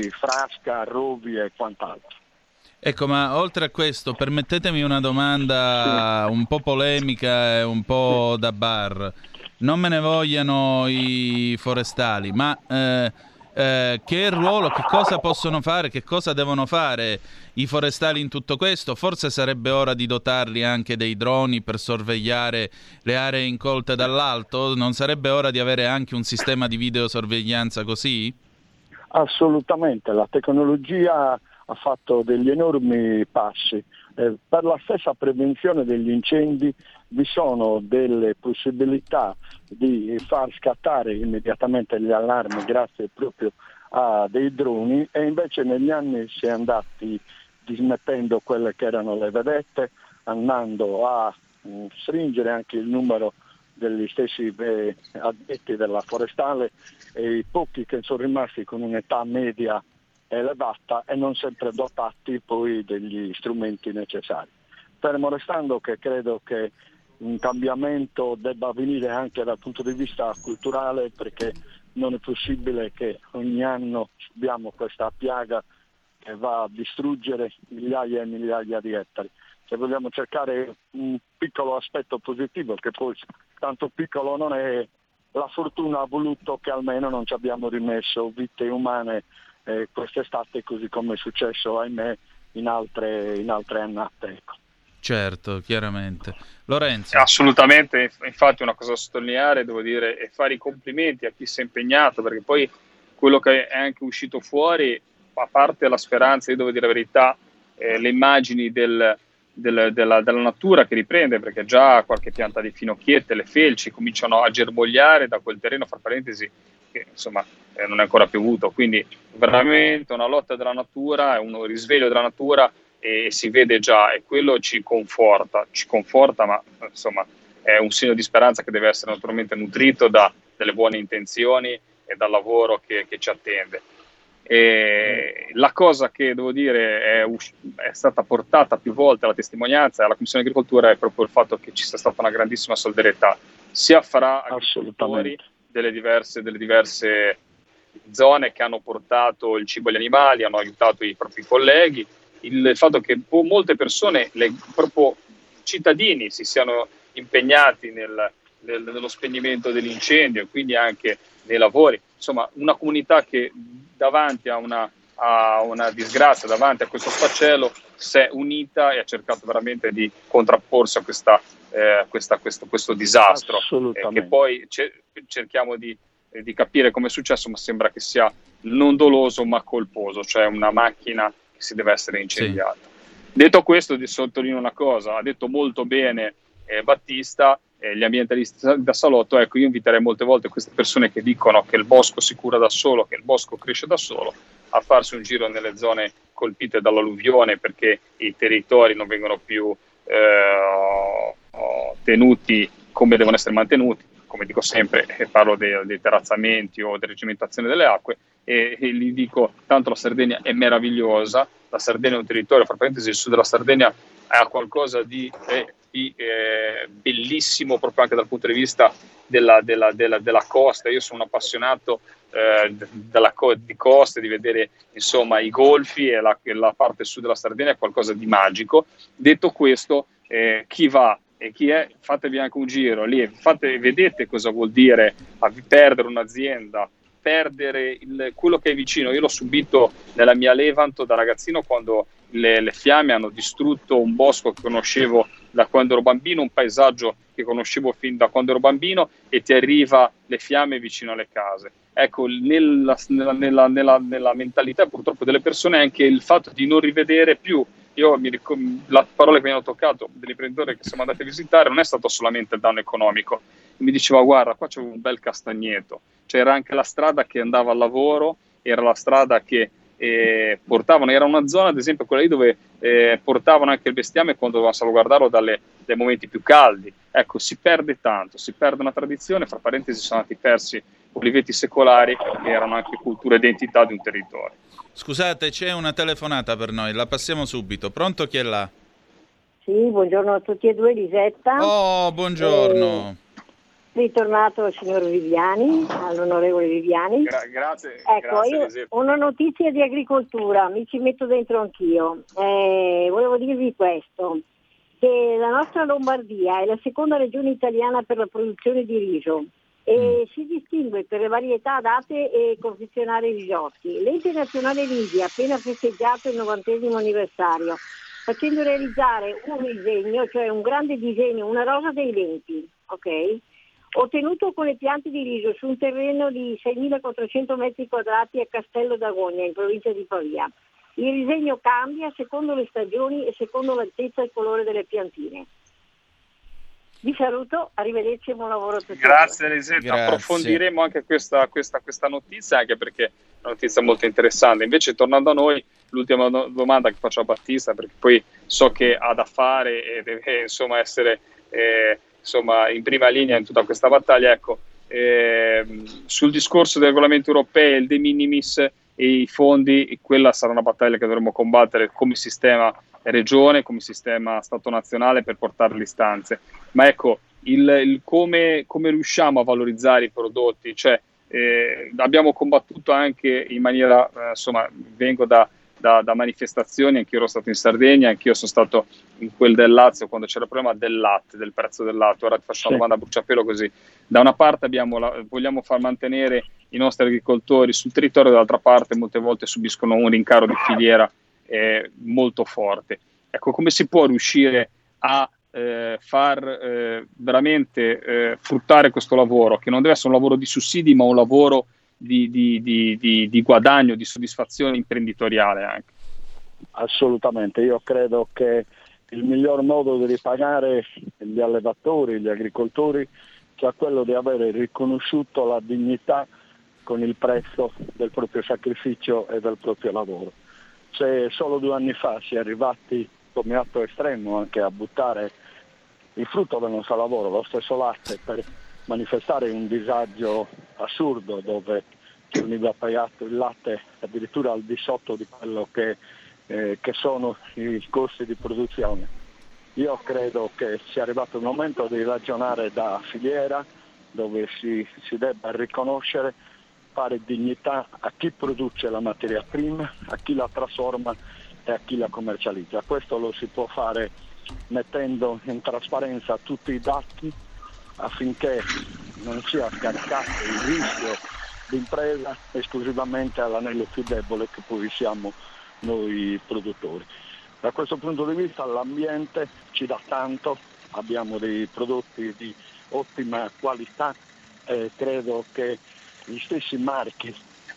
frasca, rovi e quant'altro. Ecco, ma oltre a questo, permettetemi una domanda un po' polemica e un po' da bar. Non me ne vogliano i forestali, ma eh, eh, che ruolo, che cosa possono fare, che cosa devono fare i forestali in tutto questo? Forse sarebbe ora di dotarli anche dei droni per sorvegliare le aree incolte dall'alto? Non sarebbe ora di avere anche un sistema di videosorveglianza così? Assolutamente, la tecnologia ha fatto degli enormi passi. Eh, per la stessa prevenzione degli incendi vi sono delle possibilità di far scattare immediatamente gli allarmi grazie proprio a dei droni e invece negli anni si è andati dismettendo quelle che erano le vedette, andando a mm, stringere anche il numero degli stessi eh, addetti della forestale e i pochi che sono rimasti con un'età media elevata e non sempre dotati poi degli strumenti necessari. Fermo restando che credo che un cambiamento debba avvenire anche dal punto di vista culturale perché non è possibile che ogni anno abbiamo questa piaga che va a distruggere migliaia e migliaia di ettari. Se vogliamo cercare un piccolo aspetto positivo, che poi tanto piccolo non è, la fortuna ha voluto che almeno non ci abbiamo rimesso vite umane eh, quest'estate, così come è successo, ahimè, in altre, in altre annate. Ecco. Certo, chiaramente. Lorenzo. Assolutamente, infatti una cosa da sottolineare, devo dire, è fare i complimenti a chi si è impegnato, perché poi quello che è anche uscito fuori, a parte la speranza, io devo dire la verità, eh, le immagini del, del, della, della, natura che riprende, perché già qualche pianta di finocchiette, le felci cominciano a germogliare da quel terreno, fra parentesi, che insomma eh, non è ancora piovuto, quindi veramente una lotta della natura, un risveglio della natura e si vede già e quello ci conforta, ci conforta ma insomma è un segno di speranza che deve essere naturalmente nutrito da delle buone intenzioni e dal lavoro che, che ci attende. E la cosa che devo dire è, è, stata portata più volte alla testimonianza alla Commissione Agricoltura è proprio il fatto che ci sia stata una grandissima solidarietà sia fra agricoltori delle diverse, delle diverse zone che hanno portato il cibo agli animali, hanno aiutato i propri colleghi, il fatto che molte persone, le, proprio cittadini, si siano impegnati nel, nel, nello spegnimento dell'incendio e quindi anche nei lavori. Insomma, una comunità che davanti a una, a una disgrazia, davanti a questo sfaccello, si è unita e ha cercato veramente di contrapporsi a questa, eh, questa, questo, questo, disastro. Eh, che poi ce- cerchiamo di, eh, di capire come è successo, ma sembra che sia non doloso ma colposo, cioè una macchina che si deve essere incendiata. Sì. Detto questo, sottolineo una cosa, ha detto molto bene eh, Battista, eh, gli ambientalisti da Salotto, ecco io inviterei molte volte queste persone che dicono che il bosco si cura da solo, che il bosco cresce da solo, a farsi un giro nelle zone colpite dall'alluvione perché i territori non vengono più eh, tenuti come devono essere mantenuti, come dico sempre, parlo dei, dei terrazzamenti o della delle acque, e, e gli dico, tanto la Sardegna è meravigliosa, la Sardegna è un territorio, fra parentesi, il sud della Sardegna ha qualcosa di, eh, di eh, bellissimo proprio anche dal punto di vista della, della, della, della costa. Io sono appassionato eh, della, di coste, di vedere insomma i golfi e la, la, parte sud della Sardegna è qualcosa di magico. Detto questo, eh, chi va e chi è, fatevi anche un giro lì, fate, vedete cosa vuol dire perdere un'azienda perdere il, quello che è vicino. Io l'ho subito nella mia Levanto da ragazzino quando le, le, fiamme hanno distrutto un bosco che conoscevo da quando ero bambino, un paesaggio che conoscevo fin da quando ero bambino e ti arriva le fiamme vicino alle case. Ecco, nella, nella, nella, nella mentalità purtroppo delle persone è anche il fatto di non rivedere più io mi ricom- la parola che mi hanno toccato dell'imprenditore che siamo andati a visitare non è stato solamente il danno economico, mi diceva guarda qua c'è un bel castagneto, c'era anche la strada che andava al lavoro, era la strada che eh, portavano, era una zona ad esempio quella lì dove eh, portavano anche il bestiame quando dovevano salvaguardarlo dalle, dai momenti più caldi. Ecco, si perde tanto, si perde una tradizione, fra parentesi sono stati persi oliveti secolari che erano anche cultura e identità di un territorio. Scusate, c'è una telefonata per noi, la passiamo subito. Pronto chi è là? Sì, buongiorno a tutti e due, Lisetta. Oh, buongiorno. Eh, ritornato al signor Viviani, all'onorevole Viviani. Gra- grazie. Ecco, grazie, io una notizia di agricoltura, mi ci metto dentro anch'io. Eh, volevo dirvi questo, che la nostra Lombardia è la seconda regione italiana per la produzione di riso e mm. si distingue per le varietà date e confezionare risotti. L'Ente Nazionale Risi ha appena festeggiato il novantesimo anniversario facendo realizzare un disegno, cioè un grande disegno, una rosa dei denti, ok? Ottenuto con le piante di riso su un terreno di 6.400 metri quadrati a Castello d'Agonia, in provincia di Pavia. Il disegno cambia secondo le stagioni e secondo l'altezza e il colore delle piantine. Vi saluto, arrivederci e buon lavoro a tutti. Grazie Elisetta, approfondiremo anche questa, questa, questa, notizia anche perché è una notizia molto interessante. Invece tornando a noi, l'ultima do- domanda che faccio a Battista perché poi so che ha da fare e deve insomma essere eh, insomma, in prima linea in tutta questa battaglia, ecco, eh, sul discorso dei regolamenti europei, il de minimis e i fondi, quella sarà una battaglia che dovremo combattere come sistema regione, come sistema Stato nazionale per portare le istanze. Ma ecco, il, il come, come, riusciamo a valorizzare i prodotti, cioè eh, abbiamo combattuto anche in maniera, eh, insomma, vengo da, da, da, manifestazioni, anch'io ero stato in Sardegna, anch'io sono stato in quel del Lazio quando c'era il problema del latte, del prezzo del latte, ora ti faccio una domanda a bruciapelo così, da una parte la, vogliamo far mantenere i nostri agricoltori sul territorio, dall'altra parte molte volte subiscono un rincaro di filiera eh, molto forte. Ecco, come si può riuscire a eh, far eh, veramente eh, fruttare questo lavoro, che non deve essere un lavoro di sussidi, ma un lavoro di, di, di, di guadagno, di soddisfazione imprenditoriale anche? Assolutamente, io credo che il miglior modo di ripagare gli allevatori, gli agricoltori, sia quello di avere riconosciuto la dignità con il prezzo del proprio sacrificio e del proprio lavoro. Se solo due anni fa si è arrivati come atto estremo anche a buttare il frutto del nostro lavoro, lo stesso latte, per manifestare un disagio assurdo dove ci veniva pagato il latte addirittura al di sotto di quello che, eh, che sono i costi di produzione. Io credo che sia arrivato il momento di ragionare da filiera dove si, si debba riconoscere, fare dignità a chi produce la materia prima, a chi la trasforma e a chi la commercializza. Questo lo si può fare mettendo in trasparenza tutti i dati affinché non sia scaricato il rischio d'impresa esclusivamente all'anello più debole che poi siamo noi produttori. Da questo punto di vista l'ambiente ci dà tanto, abbiamo dei prodotti di ottima qualità e credo che gli stessi marchi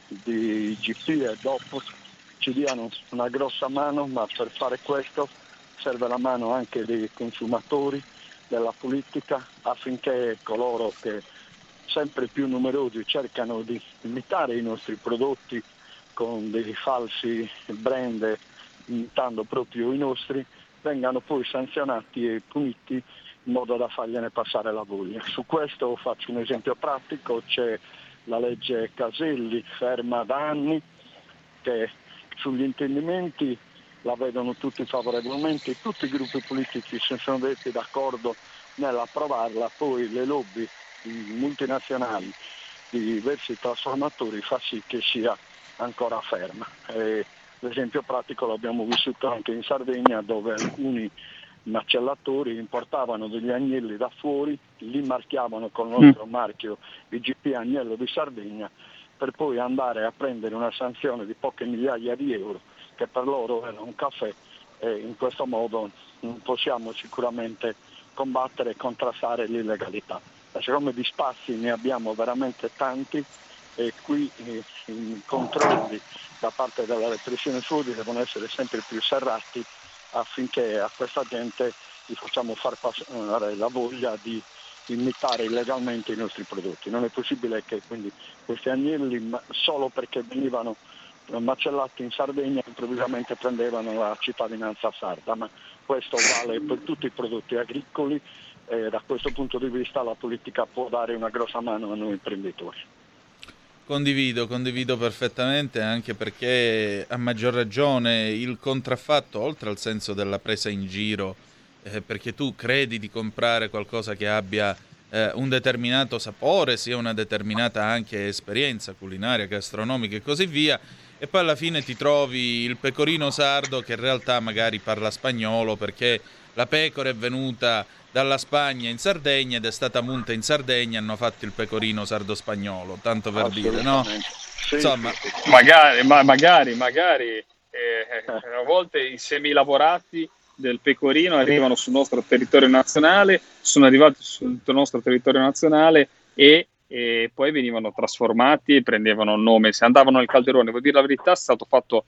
di GP e dopo ci diano una grossa mano, ma per fare questo serve la mano anche dei consumatori, della politica, affinché coloro che sempre più numerosi cercano di imitare i nostri prodotti con dei falsi brand imitando proprio i nostri, vengano poi sanzionati e puniti in modo da fargliene passare la voglia. Su questo faccio un esempio pratico, c'è la legge Caselli ferma da anni che sugli intendimenti la vedono tutti favorevolmente, tutti i gruppi politici si sono detti d'accordo nell'approvarla, poi le lobby multinazionali di diversi trasformatori fa sì che sia ancora ferma. E, l'esempio pratico l'abbiamo vissuto anche in Sardegna dove alcuni macellatori importavano degli agnelli da fuori, li marchiavano con il nostro mm. marchio IGP Agnello di Sardegna per poi andare a prendere una sanzione di poche migliaia di euro che per loro era un caffè e in questo modo non possiamo sicuramente combattere e contrastare l'illegalità. Siccome di spazi ne abbiamo veramente tanti e qui eh, i controlli da parte della repressione sud devono essere sempre più serrati affinché a questa gente gli facciamo far passare la voglia di imitare illegalmente i nostri prodotti. Non è possibile che quindi questi agnelli solo perché venivano macellati in Sardegna improvvisamente prendevano la cittadinanza sarda, ma questo vale per tutti i prodotti agricoli e da questo punto di vista la politica può dare una grossa mano a noi imprenditori. Condivido, condivido perfettamente anche perché a maggior ragione il contraffatto, oltre al senso della presa in giro, eh, perché tu credi di comprare qualcosa che abbia eh, un determinato sapore, sia una determinata anche esperienza culinaria, gastronomica e così via, e poi alla fine ti trovi il pecorino sardo che in realtà magari parla spagnolo perché la pecora è venuta dalla Spagna in Sardegna ed è stata munta in Sardegna hanno fatto il pecorino sardo-spagnolo, tanto per dire, no? Sì. Insomma, magari, ma, magari, magari eh, a volte i semilavorati del pecorino arrivano sul nostro territorio nazionale, sono arrivati sul nostro territorio nazionale e, e poi venivano trasformati e prendevano nome. Se andavano nel calderone, devo dire la verità, è stato fatto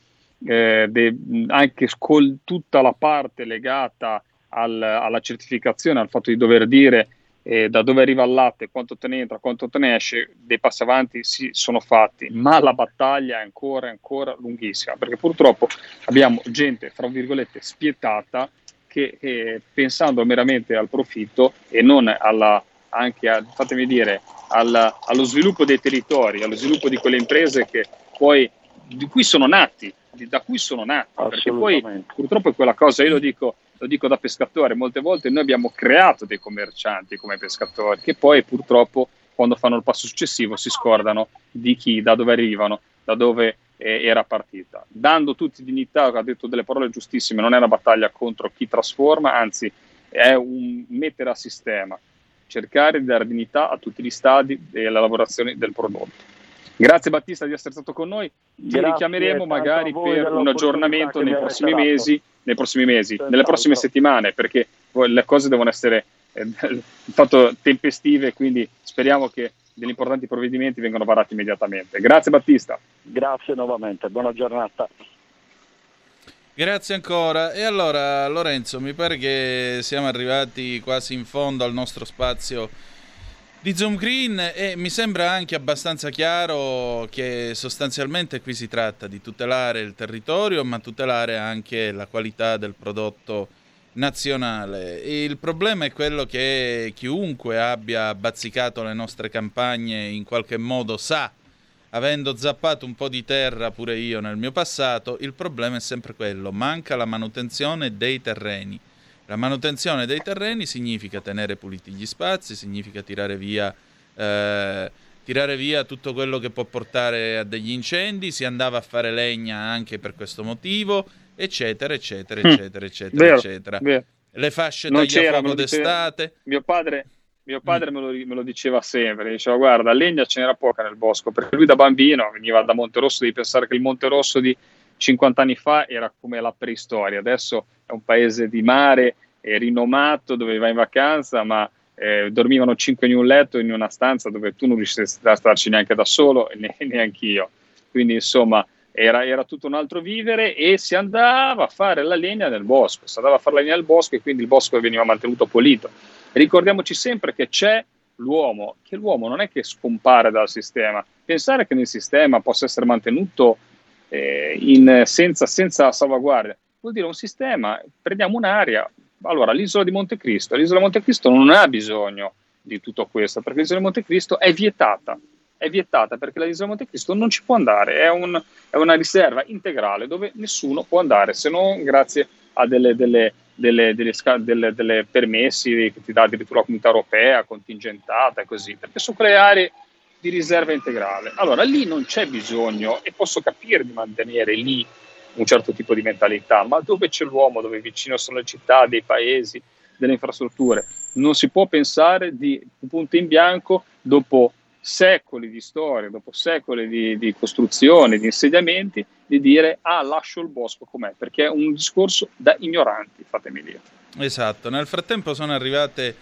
eh, de, anche con tutta la parte legata al, alla certificazione, al fatto di dover dire eh, da dove arriva il latte, quanto te ne entra, quanto te ne esce, dei passi avanti si sono fatti, ma la battaglia è ancora, ancora lunghissima, perché purtroppo abbiamo gente, fra virgolette, spietata, che eh, pensando meramente al profitto e non alla, anche, a, fatemi dire, alla, allo sviluppo dei territori, allo sviluppo di quelle imprese che poi, di cui sono nati, da cui sono nati, perché poi purtroppo è quella cosa, io lo dico, lo dico da pescatore, molte volte noi abbiamo creato dei commercianti come pescatori che poi purtroppo quando fanno il passo successivo si scordano di chi, da dove arrivano, da dove eh, era partita. Dando tutti dignità, ha detto delle parole giustissime, non è una battaglia contro chi trasforma, anzi è un mettere a sistema, cercare di dare dignità a tutti gli stadi della lavorazione del prodotto. Grazie Battista di essere stato con noi, ti richiameremo magari per un aggiornamento nei prossimi mesi, nei prossimi mesi, nelle prossime settimane, perché le cose devono essere eh, fatto tempestive, quindi speriamo che degli importanti provvedimenti vengano varati immediatamente. Grazie Battista. Grazie nuovamente, buona giornata. Grazie ancora. E allora Lorenzo, mi pare che siamo arrivati quasi in fondo al nostro spazio di Zoom Green e mi sembra anche abbastanza chiaro che sostanzialmente qui si tratta di tutelare il territorio ma tutelare anche la qualità del prodotto nazionale. Il problema è quello che chiunque abbia bazzicato le nostre campagne in qualche modo sa, avendo zappato un po' di terra pure io nel mio passato, il problema è sempre quello, manca la manutenzione dei terreni la manutenzione dei terreni significa tenere puliti gli spazi, significa tirare via, eh, tirare via tutto quello che può portare a degli incendi, si andava a fare legna anche per questo motivo, eccetera, eccetera, hm. eccetera, eccetera, vero, eccetera. Vero. Le fasce non tagliafuoco d'estate. Mio padre, mio padre mm. me, lo, me, lo, diceva sempre, diceva guarda, legna ce n'era poca nel bosco, perché lui da bambino veniva da Monterosso, devi pensare che il Monterosso di 50 anni fa era come la preistoria, adesso è un paese di mare è rinomato dove vai in vacanza, ma eh, dormivano 5 in un letto in una stanza dove tu non riusciresti a starci neanche da solo ne, neanche io. Quindi insomma era, era, tutto un altro vivere e si andava a fare la legna nel bosco, si andava a fare la legna nel bosco e quindi il bosco veniva mantenuto pulito. Ricordiamoci sempre che c'è l'uomo, che l'uomo non è che scompare dal sistema. Pensare che nel sistema possa essere mantenuto eh, in, senza, senza salvaguardia vuol dire un sistema, prendiamo un'area. Allora, l'isola di Montecristo, l'isola di Montecristo non ha bisogno di tutto questo, perché l'isola di Montecristo è vietata, è vietata perché l'isola di Montecristo non ci può andare, è, un, è una riserva integrale dove nessuno può andare se non grazie a delle, delle, delle, delle, permessi che ti dà addirittura la comunità europea, contingentata e così, perché sono quelle aree di riserva integrale. Allora lì non c'è bisogno e posso capire di mantenere lì un certo tipo di mentalità, ma dove c'è l'uomo, dove vicino sono le città, dei paesi, delle infrastrutture, non si può pensare di punto in bianco dopo secoli di storia, dopo secoli di, di costruzione, di insediamenti, di dire ah lascio il bosco com'è, perché è un discorso da ignoranti, fatemi dire. Esatto, nel frattempo sono arrivate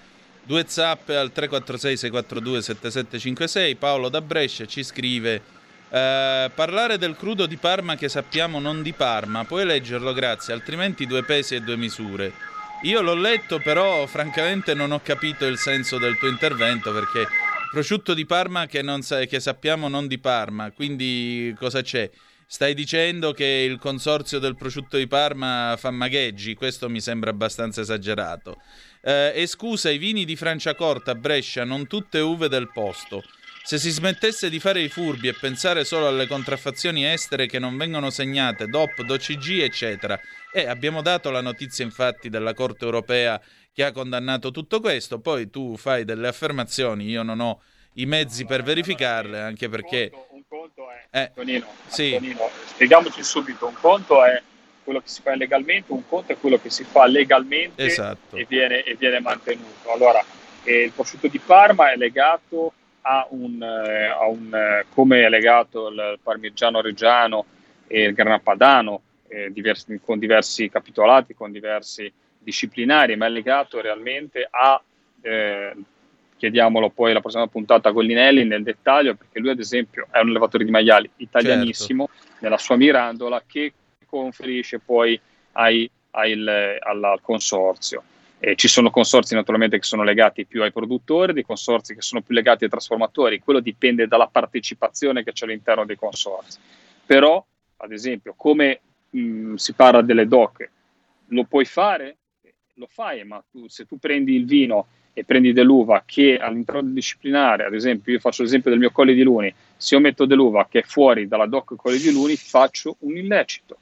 due zappe al 346 642 7756, Paolo da Brescia ci scrive eh, parlare del crudo di Parma che sappiamo non di Parma, puoi leggerlo grazie, altrimenti due pesi e due misure. Io l'ho letto, però francamente non ho capito il senso del tuo intervento perché prosciutto di Parma che, sa- che sappiamo non di Parma, quindi cosa c'è? Stai dicendo che il consorzio del prosciutto di Parma fa magheggi? Questo mi sembra abbastanza esagerato. Eh, e scusa, i vini di Franciacorta Brescia, non tutte uve del posto. Se si smettesse di fare i furbi e pensare solo alle contraffazioni estere che non vengono segnate DOP, DOCG, eccetera. E abbiamo dato la notizia infatti della Corte europea che ha condannato tutto questo, poi tu fai delle affermazioni, io non ho i mezzi per verificarle, anche perché... Un conto, è, eh, Antonino, sì. Antonino, spieghiamoci subito, un conto è quello che si fa illegalmente, un conto è quello che si fa legalmente esatto. e, viene, e, viene, mantenuto. Allora, eh, il prosciutto di Parma è legato ha un, eh, ha un eh, come è legato il parmigiano reggiano e il grana padano eh, diversi, con diversi capitolati, con diversi disciplinari, ma è legato realmente a, eh, chiediamolo poi la prossima puntata a Gollinelli nel dettaglio, perché lui ad esempio è un allevatore di maiali italianissimo certo. nella sua mirandola che conferisce poi ai, ai, al, al consorzio. Eh, ci sono consorzi naturalmente che sono legati più ai produttori, dei consorzi che sono più legati ai trasformatori, quello dipende dalla partecipazione che c'è all'interno dei consorzi. Però, ad esempio, come mh, si parla delle DOC, lo puoi fare? Lo fai, ma tu, se tu prendi il vino e prendi dell'uva che all'interno del disciplinare, ad esempio, io faccio l'esempio del mio Colli di Luni, se io metto dell'uva che è fuori dalla DOC Colli di Luni, faccio un illecito.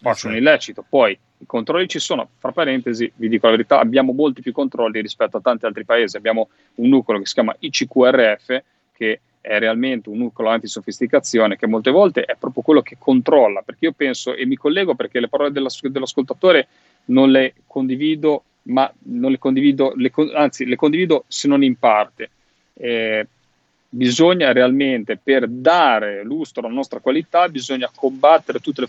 Faccio un illecito. Poi i controlli ci sono, fra parentesi, vi dico la verità, abbiamo molti più controlli rispetto a tanti altri paesi. Abbiamo un nucleo che si chiama ICQRF, che è realmente un nucleo anti-sofisticazione, che molte volte è proprio quello che controlla, perché io penso e mi collego perché le parole dell'ascoltatore non le condivido ma non le condivido, le, anzi le condivido se non in parte. Eh, bisogna realmente, per dare lustro alla nostra qualità, bisogna combattere tutte le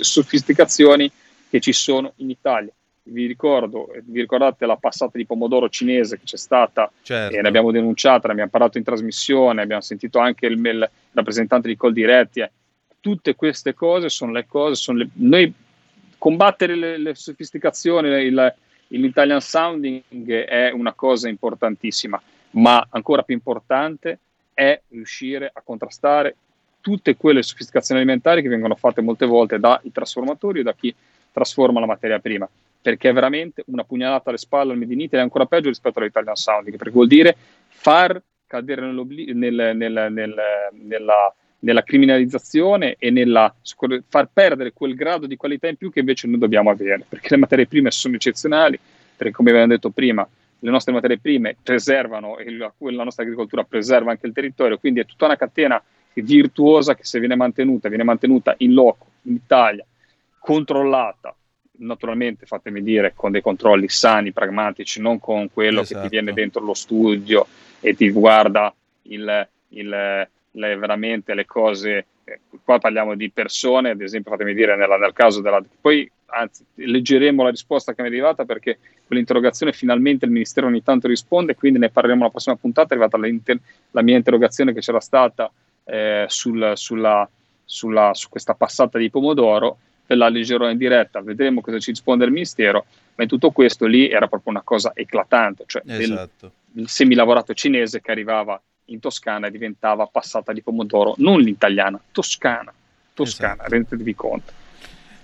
sofisticazioni che ci sono in Italia. Vi ricordo, vi ricordate la passata di pomodoro cinese che c'è stata certo. e ne abbiamo denunciata, ne abbiamo parlato in trasmissione, abbiamo sentito anche il, il rappresentante di Col Diretti. Eh. Tutte queste cose sono le cose, sono le, noi combattere le, le sofisticazioni, il, l'Italian sounding è una cosa importantissima, ma ancora più importante è riuscire a contrastare tutte quelle sofisticazioni alimentari che vengono fatte molte volte dai trasformatori o da chi trasforma la materia prima, perché è veramente una pugnalata alle spalle al Made in Italy, è ancora peggio rispetto all'Italian sounding, perché vuol dire far cadere nel, nel, nel, nella, nella criminalizzazione e nella far perdere quel grado di qualità in più che invece noi dobbiamo avere, perché le materie prime sono eccezionali, perché come abbiamo detto prima, le nostre materie prime preservano e la, la nostra agricoltura preserva anche il territorio, quindi è tutta una catena virtuosa che se viene mantenuta, viene mantenuta in loco, in Italia, controllata, naturalmente fatemi dire con dei controlli sani, pragmatici, non con quello esatto. che ti viene esatto. dentro lo studio e ti guarda il, il le, veramente le cose, eh, qua parliamo di persone, ad esempio fatemi dire nella, nel caso della... Poi anzi leggeremo la risposta che mi è arrivata perché quell'interrogazione finalmente il Ministero ogni tanto risponde, quindi ne parleremo la prossima puntata, è arrivata la mia interrogazione che c'era stata eh, sul, sulla, sulla, su questa passata di pomodoro, ve la leggerò in diretta, vedremo cosa ci risponde il Ministero, ma in tutto questo lì era proprio una cosa eclatante, cioè esatto. il, il semilavorato cinese che arrivava in Toscana diventava passata di pomodoro, non l'italiana, toscana. Toscana, esatto. rendetevi conto.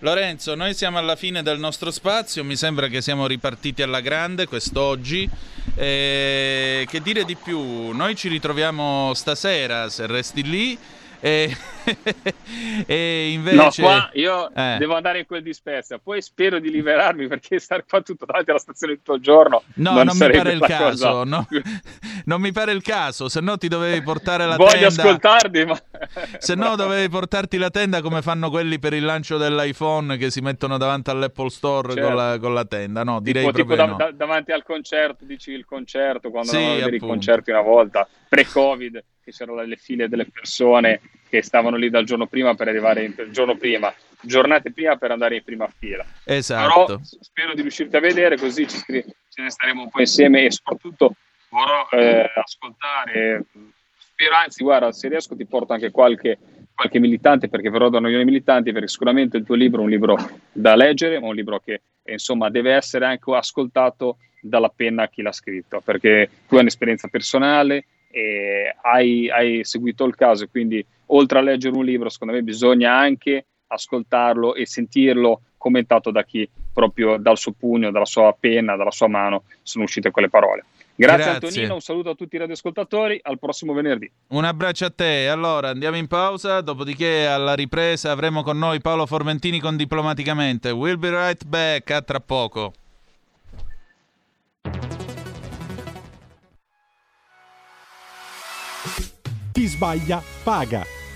Lorenzo, noi siamo alla fine del nostro spazio, mi sembra che siamo ripartiti alla grande quest'oggi. Eh, che dire di più? Noi ci ritroviamo stasera, se resti lì. E, e invece... No, qua io eh. devo andare in quel di Spezia, poi spero di liberarmi perché stare qua tutto davanti alla stazione tutto il giorno no, non, non mi pare il caso. No, non mi pare il caso, se no ti dovevi portare la Voglio tenda. Voglio ascoltarti, ma... se no dovevi portarti la tenda come fanno quelli per il lancio dell'iPhone che si mettono davanti all'Apple Store certo. con, la, con, la, tenda. No, direi tipo, proprio tipo no. da, davanti al concerto, dici il concerto, quando sì, andavamo a vedere i concerti una volta, pre-Covid che c'erano le file delle persone che stavano lì dal giorno prima per arrivare in, il giorno prima, giornate prima per andare in prima fila. Esatto. Però spero di riuscirti a vedere così ci, ce ne staremo un po' insieme e soprattutto vorrò eh, ascoltare. Spero, anzi, guarda, se riesco ti porto anche qualche, qualche militante perché verrò da noi militanti perché sicuramente il tuo libro è un libro da leggere, ma un libro che insomma deve essere anche ascoltato dalla penna a chi l'ha scritto perché tu hai un'esperienza personale e hai, hai seguito il caso, quindi oltre a leggere un libro, secondo me bisogna anche ascoltarlo e sentirlo commentato da chi proprio dal suo pugno, dalla sua penna, dalla sua mano sono uscite quelle parole. Grazie, Grazie, Antonino, un saluto a tutti i radioascoltatori, al prossimo venerdì. Un abbraccio a te, allora andiamo in pausa, dopodiché alla ripresa avremo con noi Paolo Formentini con Diplomaticamente. We'll be right back, a tra poco. Chi sbaglia paga.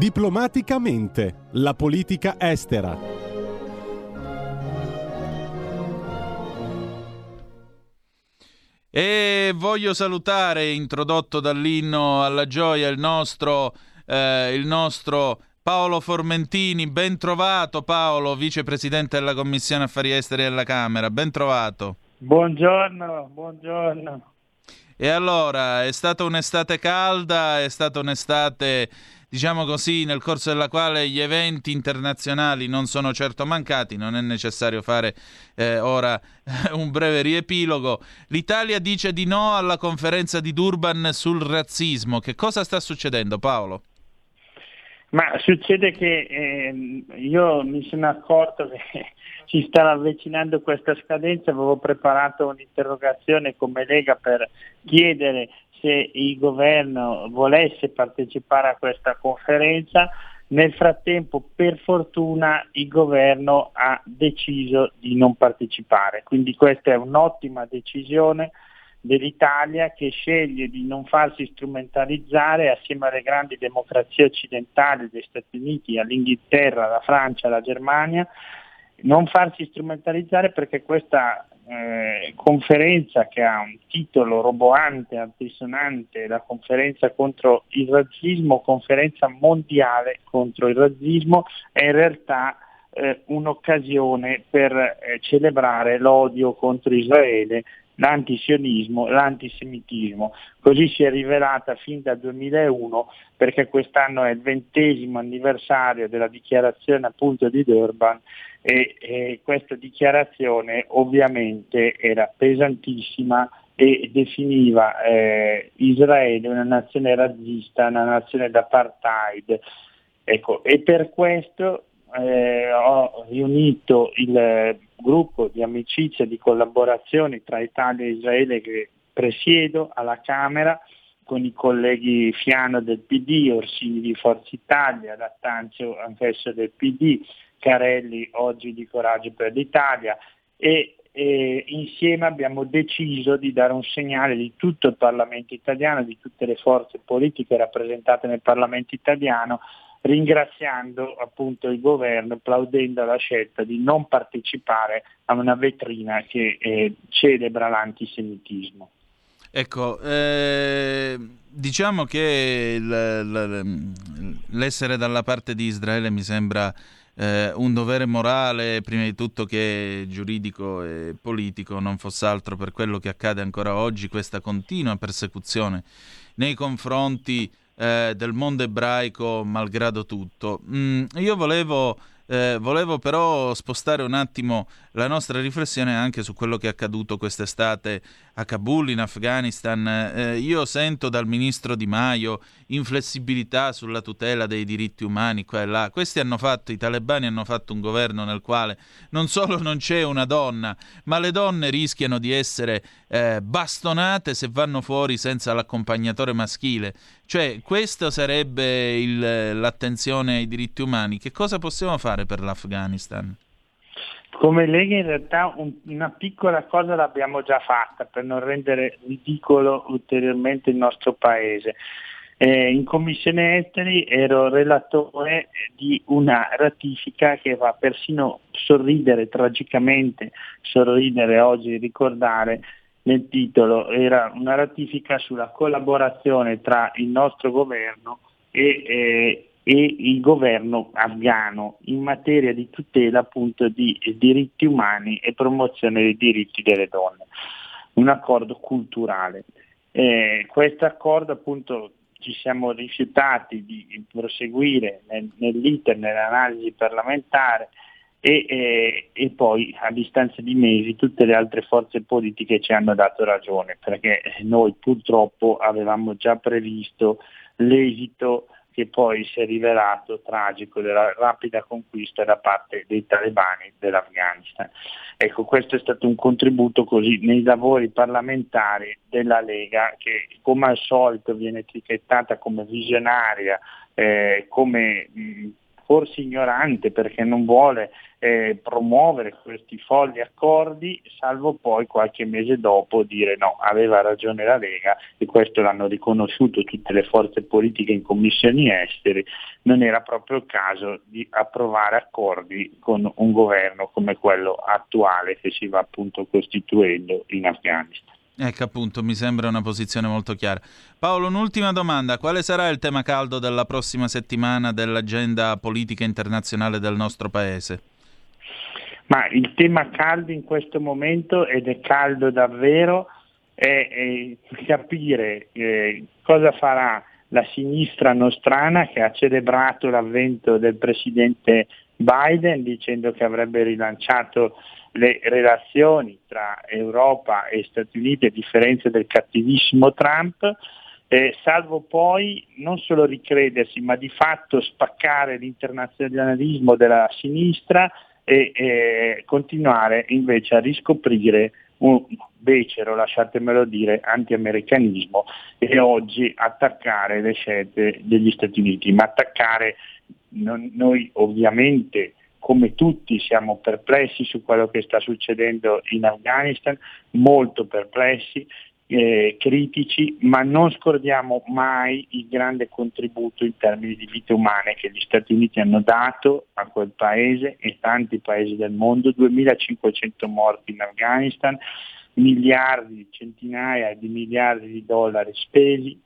Diplomaticamente, la politica estera. E voglio salutare, introdotto dall'inno alla gioia, il nostro, eh, il nostro Paolo Formentini. Ben trovato Paolo, vicepresidente della Commissione Affari Esteri della Camera. Ben trovato. Buongiorno, buongiorno. E allora, è stata un'estate calda, è stata un'estate, diciamo così, nel corso della quale gli eventi internazionali non sono certo mancati, non è necessario fare eh, ora un breve riepilogo. L'Italia dice di no alla conferenza di Durban sul razzismo. Che cosa sta succedendo, Paolo? Ma succede che eh, io mi sono accorto che si stava avvicinando questa scadenza, avevo preparato un'interrogazione come Lega per chiedere se il governo volesse partecipare a questa conferenza. Nel frattempo, per fortuna, il governo ha deciso di non partecipare, quindi questa è un'ottima decisione dell'Italia che sceglie di non farsi strumentalizzare assieme alle grandi democrazie occidentali, degli Stati Uniti, all'Inghilterra, alla Francia, alla Germania, non farsi strumentalizzare perché questa eh, conferenza che ha un titolo roboante, altisonante, la conferenza contro il razzismo, conferenza mondiale contro il razzismo, è in realtà eh, un'occasione per eh, celebrare l'odio contro Israele l'antisionismo, l'antisemitismo. Così si è rivelata fin dal 2001 perché quest'anno è il ventesimo anniversario della dichiarazione appunto di Durban e, e questa dichiarazione ovviamente era pesantissima e definiva eh, Israele una nazione razzista, una nazione d'apartheid. Ecco, e per questo eh, ho riunito il gruppo di amicizia e di collaborazione tra Italia e Israele che presiedo alla Camera con i colleghi Fiano del PD, Orsini di Forza Italia, Lattanzio anch'esso del PD, Carelli oggi di Coraggio per l'Italia e, e insieme abbiamo deciso di dare un segnale di tutto il Parlamento italiano, di tutte le forze politiche rappresentate nel Parlamento italiano ringraziando appunto il governo, applaudendo la scelta di non partecipare a una vetrina che eh, celebra l'antisemitismo. Ecco, eh, diciamo che l- l- l'essere dalla parte di Israele mi sembra eh, un dovere morale, prima di tutto che giuridico e politico, non fosse altro per quello che accade ancora oggi, questa continua persecuzione nei confronti eh, del mondo ebraico, malgrado tutto. Mm, io volevo eh, volevo però spostare un attimo la nostra riflessione anche su quello che è accaduto quest'estate a Kabul, in Afghanistan. Eh, io sento dal ministro Di Maio inflessibilità sulla tutela dei diritti umani qua e là. Questi hanno fatto, i talebani hanno fatto un governo nel quale non solo non c'è una donna, ma le donne rischiano di essere eh, bastonate se vanno fuori senza l'accompagnatore maschile. Cioè, questa sarebbe il, l'attenzione ai diritti umani. Che cosa possiamo fare per l'Afghanistan? Come Lega in realtà un, una piccola cosa l'abbiamo già fatta per non rendere ridicolo ulteriormente il nostro Paese. Eh, in Commissione Esteri ero relatore di una ratifica che fa persino sorridere, tragicamente sorridere oggi, ricordare nel titolo, era una ratifica sulla collaborazione tra il nostro governo e, eh, e il governo afghano in materia di tutela appunto di diritti umani e promozione dei diritti delle donne. Un accordo culturale. Eh, questo accordo appunto ci siamo rifiutati di proseguire nel, nell'iter, nell'analisi parlamentare e, e, e, poi a distanza di mesi tutte le altre forze politiche ci hanno dato ragione perché noi purtroppo avevamo già previsto l'esito che poi si è rivelato tragico della rapida conquista da parte dei talebani dell'Afghanistan. Ecco, questo è stato un contributo così nei lavori parlamentari della Lega che come al solito viene etichettata come visionaria, eh, come mh, forse ignorante perché non vuole eh, promuovere questi folli accordi, salvo poi qualche mese dopo dire no, aveva ragione la Lega e questo l'hanno riconosciuto tutte le forze politiche in commissioni esteri, non era proprio il caso di approvare accordi con un governo come quello attuale che si va appunto costituendo in Afghanistan. Ecco appunto, mi sembra una posizione molto chiara. Paolo, un'ultima domanda. Quale sarà il tema caldo della prossima settimana dell'agenda politica internazionale del nostro Paese? Ma il tema caldo in questo momento, ed è caldo davvero, è, è capire eh, cosa farà la sinistra nostrana che ha celebrato l'avvento del presidente Biden dicendo che avrebbe rilanciato le relazioni tra Europa e Stati Uniti a differenza del cattivissimo Trump, eh, salvo poi non solo ricredersi, ma di fatto spaccare l'internazionalismo della sinistra e eh, continuare invece a riscoprire un becero, lasciatemelo dire, anti-americanismo e oggi attaccare le scelte degli Stati Uniti, ma attaccare non, noi ovviamente come tutti siamo perplessi su quello che sta succedendo in Afghanistan, molto perplessi, eh, critici, ma non scordiamo mai il grande contributo in termini di vite umane che gli Stati Uniti hanno dato a quel paese e tanti paesi del mondo, 2500 morti in Afghanistan, miliardi, centinaia di miliardi di dollari spesi.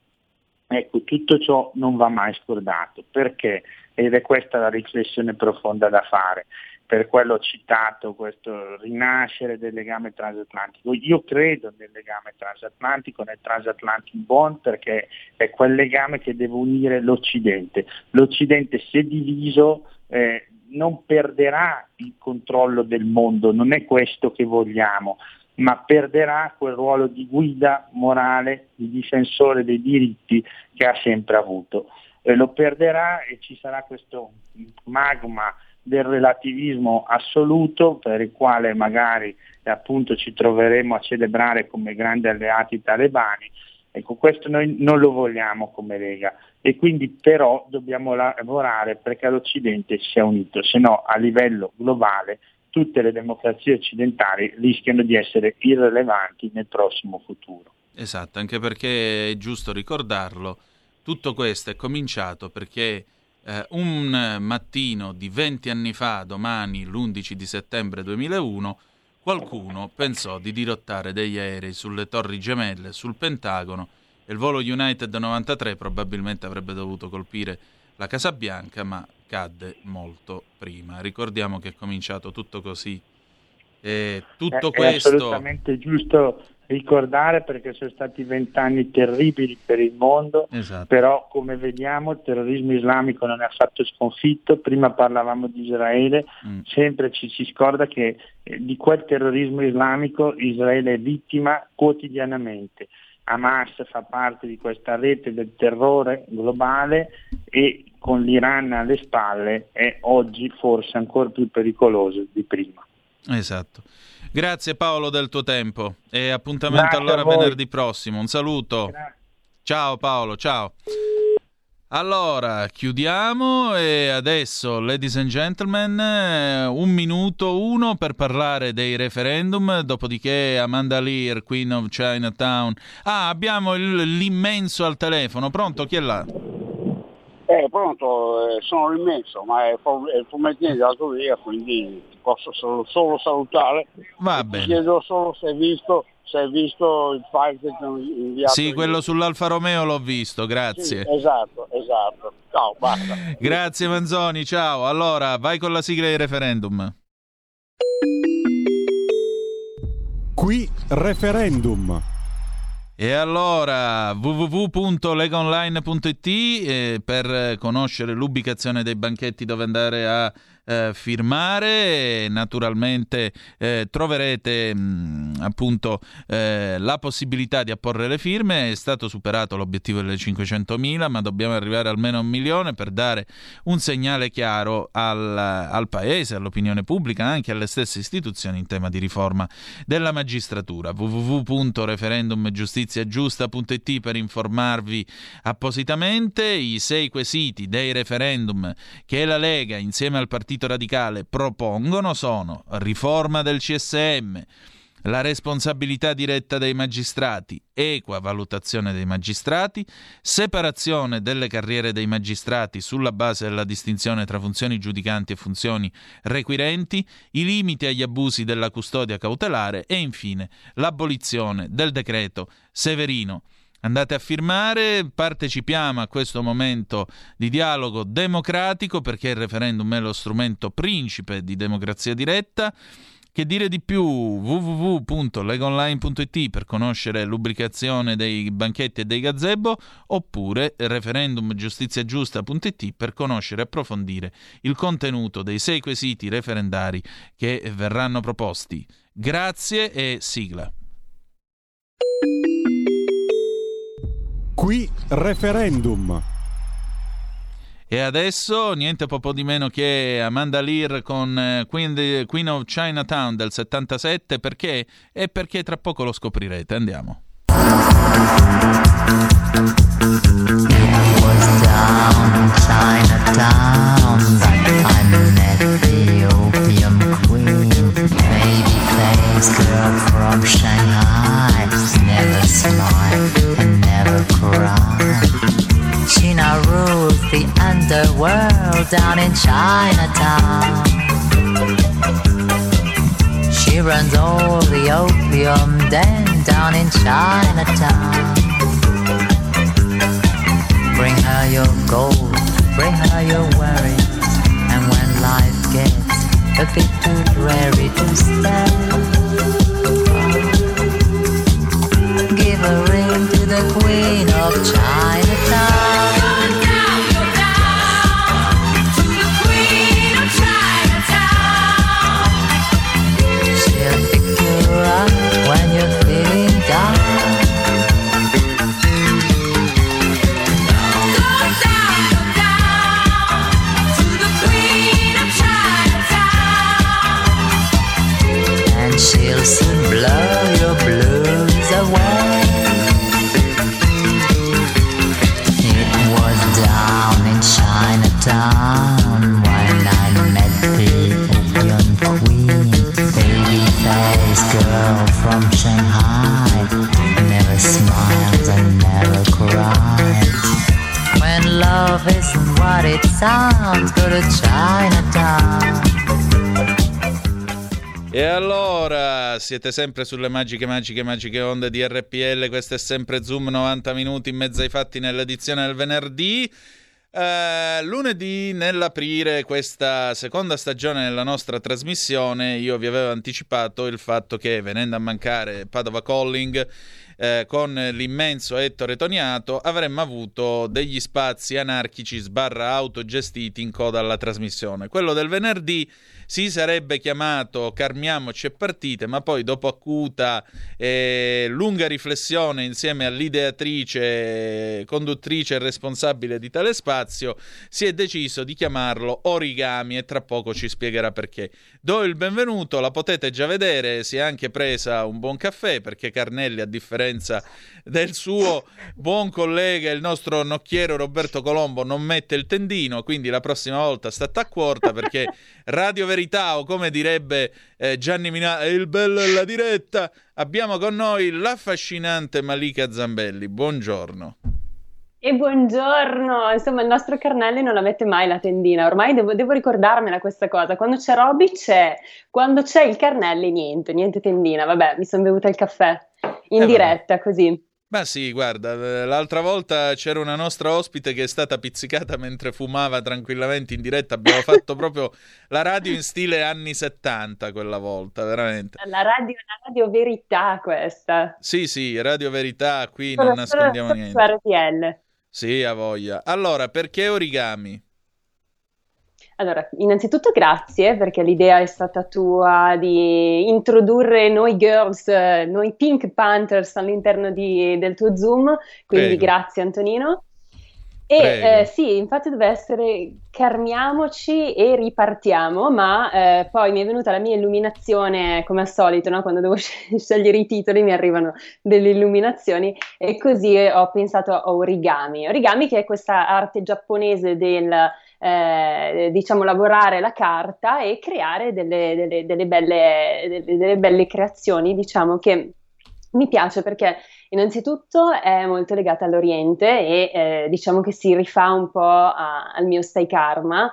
Ecco, tutto ciò non va mai scordato. Perché? ed è questa la riflessione profonda da fare. Per quello ho citato questo rinascere del legame transatlantico. Io credo nel legame transatlantico, nel transatlantic bond, perché è quel legame che deve unire l'Occidente. L'Occidente se diviso eh, non perderà il controllo del mondo, non è questo che vogliamo, ma perderà quel ruolo di guida morale, di difensore dei diritti che ha sempre avuto eh, lo perderà e ci sarà questo magma del relativismo assoluto per il quale magari appunto ci troveremo a celebrare come grandi alleati talebani. Ecco, questo noi non lo vogliamo come Lega e quindi però dobbiamo lavorare perché l'Occidente sia unito, se no a livello globale tutte le democrazie occidentali rischiano di essere irrilevanti nel prossimo futuro. Esatto, anche perché è giusto ricordarlo, tutto questo è cominciato perché eh, un mattino di 20 anni fa, domani l'11 di settembre 2001, qualcuno pensò di dirottare degli aerei sulle torri gemelle, sul Pentagono, e il volo United 93 probabilmente avrebbe dovuto colpire la Casa Bianca, ma accadde molto prima. Ricordiamo che è cominciato tutto così. E tutto è, questo... È assolutamente giusto ricordare perché sono stati vent'anni terribili per il mondo, esatto. però come vediamo il terrorismo islamico non è affatto sconfitto, prima parlavamo di Israele, mm. sempre ci si scorda che eh, di quel terrorismo islamico Israele è vittima quotidianamente. Hamas fa parte di questa rete del terrore globale e con l'Iran alle spalle è oggi forse ancora più pericoloso di prima. Esatto. Grazie Paolo del tuo tempo e appuntamento Grazie allora venerdì prossimo. Un saluto. Grazie. Ciao Paolo, ciao. Allora, chiudiamo e adesso, ladies and gentlemen, eh, un minuto uno per parlare dei referendum, dopodiché Amanda Lear, Queen of Chinatown. Ah, abbiamo il, l'immenso al telefono, pronto? Chi è là? Eh, pronto, eh, sono l'immenso, ma è, il fumettino della tua via, quindi posso solo, solo salutare. Va bene. Ti chiedo solo se hai visto se hai visto il file che ti ho inviato. Sì, quello sull'Alfa Romeo l'ho visto, grazie. Sì, esatto, esatto. Ciao, basta. grazie Manzoni, ciao. Allora, vai con la sigla di referendum. Qui referendum. E allora www.legaonline.it eh, per conoscere l'ubicazione dei banchetti dove andare a eh, firmare. Naturalmente eh, troverete mh, mm, appunto eh, la possibilità di apporre le firme. È stato superato l'obiettivo delle 500.000, ma dobbiamo arrivare almeno a un milione per dare un segnale chiaro al, al paese, all'opinione pubblica, anche alle stesse istituzioni in tema di riforma della magistratura. www.referendumgiustiziagiusta.it per informarvi appositamente i sei quesiti dei referendum che la Lega insieme al Partito Partito Radicale propongono sono riforma del CSM, la responsabilità diretta dei magistrati, equa valutazione dei magistrati, separazione delle carriere dei magistrati sulla base della distinzione tra funzioni giudicanti e funzioni requirenti, i limiti agli abusi della custodia cautelare e infine l'abolizione del decreto Severino. Andate a firmare, partecipiamo a questo momento di dialogo democratico perché il referendum è lo strumento principe di democrazia diretta. Che dire di più? www.legonline.it per conoscere l'ubricazione dei banchetti e dei gazebo oppure referendumgiustiziagiusta.it per conoscere e approfondire il contenuto dei sei quesiti referendari che verranno proposti. Grazie e sigla. Qui referendum. E adesso niente po' di meno che Amanda Lear con eh, Queen, Queen of Chinatown del 77 perché? E perché tra poco lo scoprirete. Andiamo. Girl from Shanghai, never smile She now rules the underworld down in Chinatown. She runs all the opium den down in Chinatown. Bring her your gold, bring her your worries, and when life gets a bit too dreary to stand. Give to the Queen of Chinatown. Love isn't what it sounds, go to Chinatown. E allora siete sempre sulle magiche, magiche, magiche onde di RPL. Questo è sempre Zoom 90 minuti in mezzo ai fatti nell'edizione del venerdì. Uh, lunedì nell'aprire questa seconda stagione della nostra trasmissione io vi avevo anticipato il fatto che venendo a mancare Padova Calling eh, con l'immenso Ettore Toniato avremmo avuto degli spazi anarchici sbarra autogestiti in coda alla trasmissione. Quello del venerdì si sarebbe chiamato Carmiamoci e partite, ma poi dopo acuta e lunga riflessione insieme all'ideatrice, conduttrice e responsabile di tale spazio, si è deciso di chiamarlo Origami e tra poco ci spiegherà perché. Do il benvenuto, la potete già vedere, si è anche presa un buon caffè perché Carnelli a differenza del suo buon collega, il nostro nocchiero Roberto Colombo, non mette il tendino, quindi la prossima volta state a quarta perché Radio Verità o come direbbe eh, Gianni Minà, il bello è la diretta, abbiamo con noi l'affascinante Malika Zambelli. Buongiorno. E buongiorno, insomma il nostro Carnelli non la mette mai la tendina, ormai devo, devo, ricordarmela questa cosa, quando c'è Roby c'è, quando c'è il Carnelli niente, niente tendina, vabbè mi sono bevuta il caffè in eh, diretta vabbè. così. Ma sì, guarda, l'altra volta c'era una nostra ospite che è stata pizzicata mentre fumava tranquillamente in diretta. Abbiamo fatto proprio la radio in stile anni 70 quella volta, veramente. La radio, la radio verità questa. Sì, sì, radio verità, qui solo, non nascondiamo solo, niente. RTL. Sì, ha voglia. Allora, perché origami? Allora, innanzitutto grazie perché l'idea è stata tua di introdurre noi girls, noi Pink Panthers all'interno di, del tuo Zoom, quindi Prego. grazie Antonino. E eh, sì, infatti deve essere carmiamoci e ripartiamo, ma eh, poi mi è venuta la mia illuminazione come al solito, no? quando devo scegliere i titoli mi arrivano delle illuminazioni e così ho pensato a origami. Origami che è questa arte giapponese del eh, diciamo, lavorare la carta e creare delle, delle, delle, belle, delle belle creazioni, diciamo, che mi piace perché innanzitutto è molto legata all'Oriente e eh, diciamo che si rifà un po' a, al mio stai karma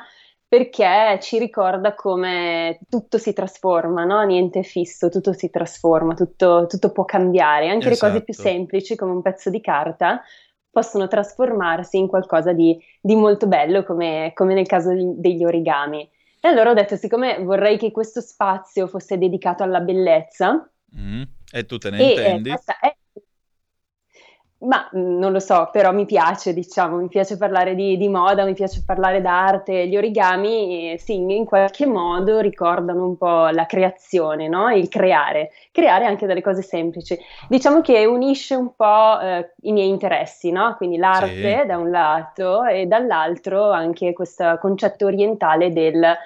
perché ci ricorda come tutto si trasforma, no? niente è fisso, tutto si trasforma, tutto, tutto può cambiare, anche esatto. le cose più esatto. semplici come un pezzo di carta possono trasformarsi in qualcosa di, di molto bello, come, come, nel caso degli origami. E allora ho detto, siccome vorrei che questo spazio fosse dedicato alla bellezza, mm, e tu te ne e, intendi? Eh, è, ma mm, non lo so, però mi piace, diciamo, mi piace parlare di, di moda, mi piace parlare d'arte. Gli origami, sì, in qualche modo ricordano un po' la creazione, no? Il creare, creare anche delle cose semplici. Diciamo che unisce un po' eh, i miei interessi, no? Quindi l'arte sì. da un lato e dall'altro anche questo concetto orientale del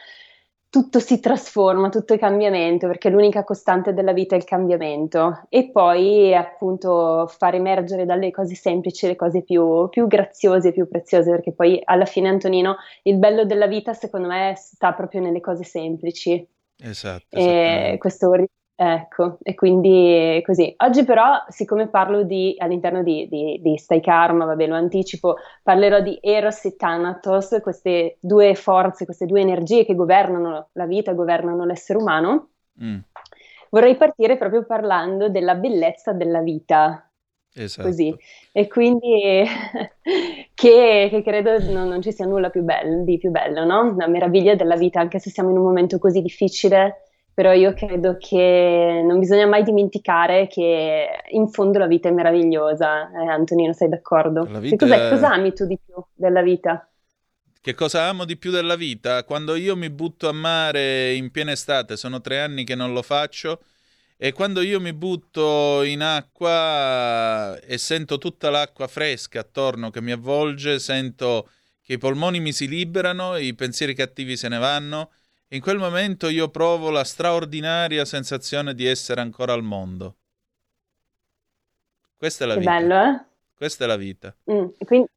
tutto si trasforma, tutto è cambiamento, perché l'unica costante della vita è il cambiamento. E poi appunto far emergere dalle cose semplici le cose più, più graziose più preziose, perché poi alla fine Antonino il bello della vita secondo me sta proprio nelle cose semplici. Esatto. E questo Ecco, e quindi così. Oggi però, siccome parlo di, all'interno di, di, di Stai Karma, vabbè lo anticipo, parlerò di Eros e Thanatos, queste due forze, queste due energie che governano la vita, governano l'essere umano. Mm. Vorrei partire proprio parlando della bellezza della vita. Esatto. Così. E quindi che, che, credo non, non, ci sia nulla più bello, di più bello, no? La meraviglia della vita, anche se siamo in un momento così difficile però io credo che non bisogna mai dimenticare che in fondo la vita è meravigliosa. Eh, Antonino, sei d'accordo? È... Cosa ami tu di più della vita? Che cosa amo di più della vita? Quando io mi butto a mare in piena estate, sono tre anni che non lo faccio, e quando io mi butto in acqua e sento tutta l'acqua fresca attorno che mi avvolge, sento che i polmoni mi si liberano, i pensieri cattivi se ne vanno in quel momento io provo la straordinaria sensazione di essere ancora al mondo. Questa è la che vita. bello, eh? Questa è la vita. Mm, quindi,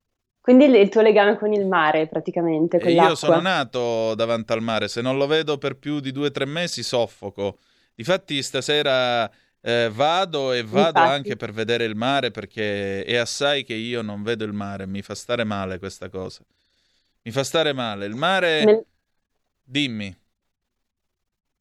quindi, il tuo legame con il mare, praticamente. Con io sono nato davanti al mare. Se non lo vedo per più di due o tre mesi, soffoco. Difatti, stasera eh, vado e vado Infatti. anche per vedere il mare perché è assai che io non vedo il mare. Mi fa stare male questa cosa. Mi fa stare male. Il mare. Nel Dimmi.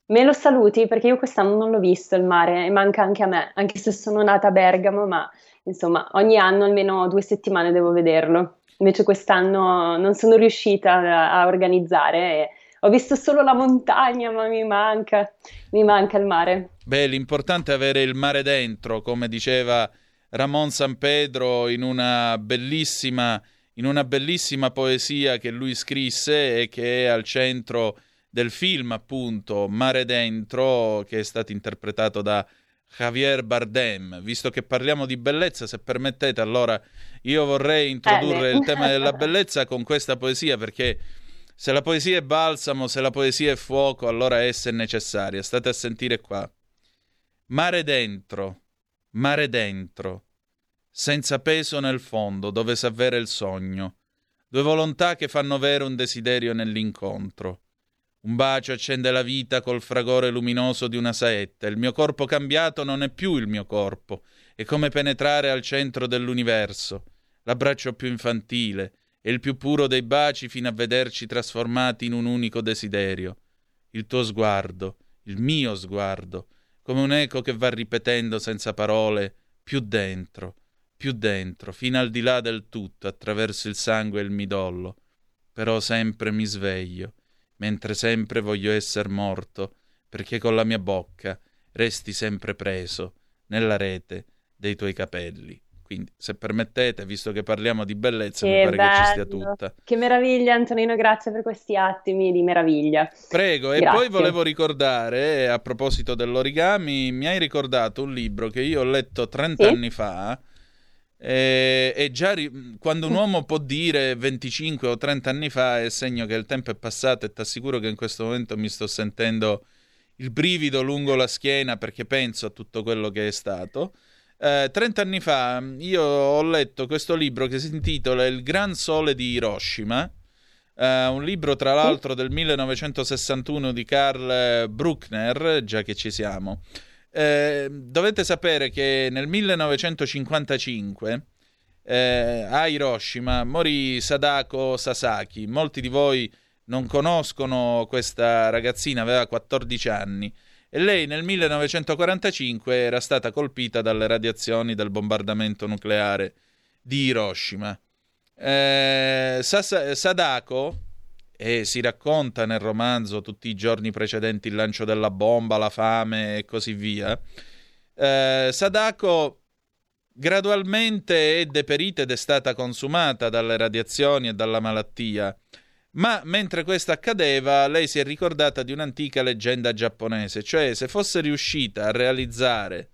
Me lo saluti perché io quest'anno non l'ho visto il mare e manca anche a me, anche se sono nata a Bergamo, ma insomma ogni anno almeno due settimane devo vederlo. invece quest'anno non sono riuscita a, a organizzare. Ho visto solo la montagna, ma mi manca, mi manca il mare. Beh, l'importante è avere il mare dentro, come diceva Ramon San Pedro in una bellissima, in una bellissima poesia che lui scrisse e che è al centro del film, appunto, Mare Dentro, che è stato interpretato da Javier Bardem. Visto che parliamo di bellezza, se permettete, allora io vorrei introdurre eh, il tema della bellezza con questa poesia, perché se la poesia è balsamo, se la poesia è fuoco, allora essa è necessaria. State a sentire qua. Mare dentro, mare dentro, senza peso nel fondo, dove s'avvera il sogno, due volontà che fanno vero un desiderio nell'incontro. Un bacio accende la vita col fragore luminoso di una saetta. Il mio corpo cambiato non è più il mio corpo. È come penetrare al centro dell'universo. L'abbraccio più infantile e il più puro dei baci fino a vederci trasformati in un unico desiderio. Il tuo sguardo, il mio sguardo, come un eco che va ripetendo senza parole, più dentro, più dentro, fino al di là del tutto, attraverso il sangue e il midollo. Però sempre mi sveglio, mentre sempre voglio essere morto, perché con la mia bocca resti sempre preso nella rete dei tuoi capelli. Quindi, se permettete, visto che parliamo di bellezza, che mi pare bello. che ci stia tutta. Che meraviglia, Antonino, grazie per questi attimi di meraviglia. Prego, grazie. e poi volevo ricordare, eh, a proposito dell'origami, mi hai ricordato un libro che io ho letto 30 sì? anni fa. E, e già ri- quando un uomo può dire 25 o 30 anni fa è segno che il tempo è passato e ti assicuro che in questo momento mi sto sentendo il brivido lungo la schiena perché penso a tutto quello che è stato. Eh, 30 anni fa io ho letto questo libro che si intitola Il Gran Sole di Hiroshima, eh, un libro tra l'altro del 1961 di Karl Bruckner, già che ci siamo. Eh, dovete sapere che nel 1955 eh, a Hiroshima morì Sadako Sasaki. Molti di voi non conoscono questa ragazzina, aveva 14 anni e lei nel 1945 era stata colpita dalle radiazioni del bombardamento nucleare di Hiroshima. Eh, Sas- Sadako, e si racconta nel romanzo tutti i giorni precedenti il lancio della bomba, la fame e così via, eh, Sadako gradualmente è deperita ed è stata consumata dalle radiazioni e dalla malattia. Ma mentre questo accadeva, lei si è ricordata di un'antica leggenda giapponese, cioè se fosse riuscita a realizzare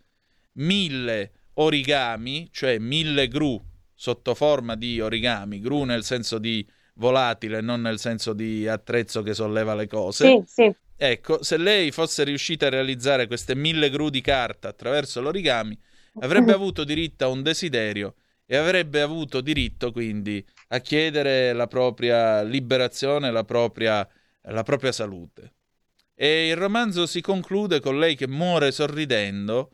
mille origami, cioè mille gru sotto forma di origami, gru nel senso di volatile, non nel senso di attrezzo che solleva le cose. Sì, sì. Ecco, se lei fosse riuscita a realizzare queste mille gru di carta attraverso l'origami, avrebbe avuto diritto a un desiderio e avrebbe avuto diritto quindi a chiedere la propria liberazione, la propria, la propria salute. E il romanzo si conclude con lei che muore sorridendo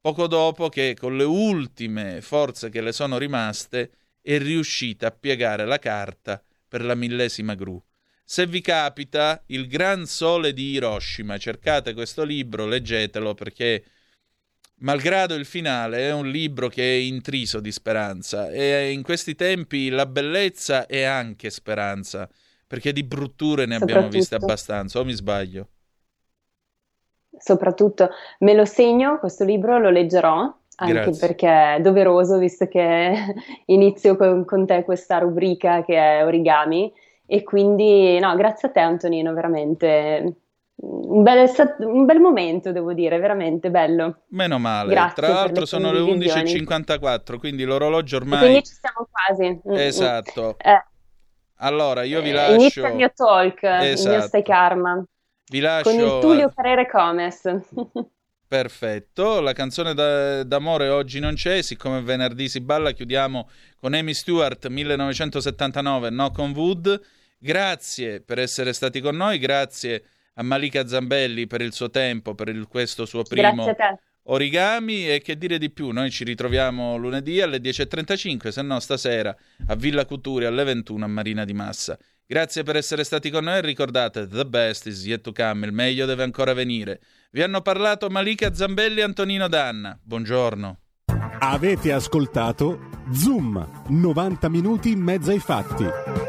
poco dopo che con le ultime forze che le sono rimaste è riuscita a piegare la carta per la millesima gru. Se vi capita, Il Gran Sole di Hiroshima, cercate questo libro, leggetelo perché malgrado il finale, è un libro che è intriso di speranza e in questi tempi la bellezza è anche speranza, perché di brutture ne abbiamo viste abbastanza, o mi sbaglio? Soprattutto me lo segno, questo libro lo leggerò, anche Grazie. perché è doveroso, visto che inizio con, con te questa rubrica che è origami. E quindi, no, grazie a te Antonino, veramente un bel, un bel, momento, devo dire, veramente bello. Meno male. Grazie Tra l'altro sono le 11.54, quindi l'orologio ormai... quindi ci siamo quasi. Mm, mm. Esatto. Eh. Allora, io vi lascio... Inizia il mio talk, esatto. il mio Stai Karma. Vi lascio... Con il Tullio Carrere Comes. Perfetto, la canzone da, d'amore oggi non c'è, siccome venerdì si balla, chiudiamo con Amy Stewart 1979, Knock on Wood. Grazie per essere stati con noi, grazie a Malika Zambelli per il suo tempo, per il, questo suo primo origami e che dire di più, noi ci ritroviamo lunedì alle 10.35, se no stasera a Villa Cuturi alle 21 a Marina di Massa. Grazie per essere stati con noi e ricordate, the best is yet to come, il meglio deve ancora venire. Vi hanno parlato Malika Zambelli e Antonino Danna. Buongiorno. Avete ascoltato Zoom, 90 minuti in mezzo ai fatti.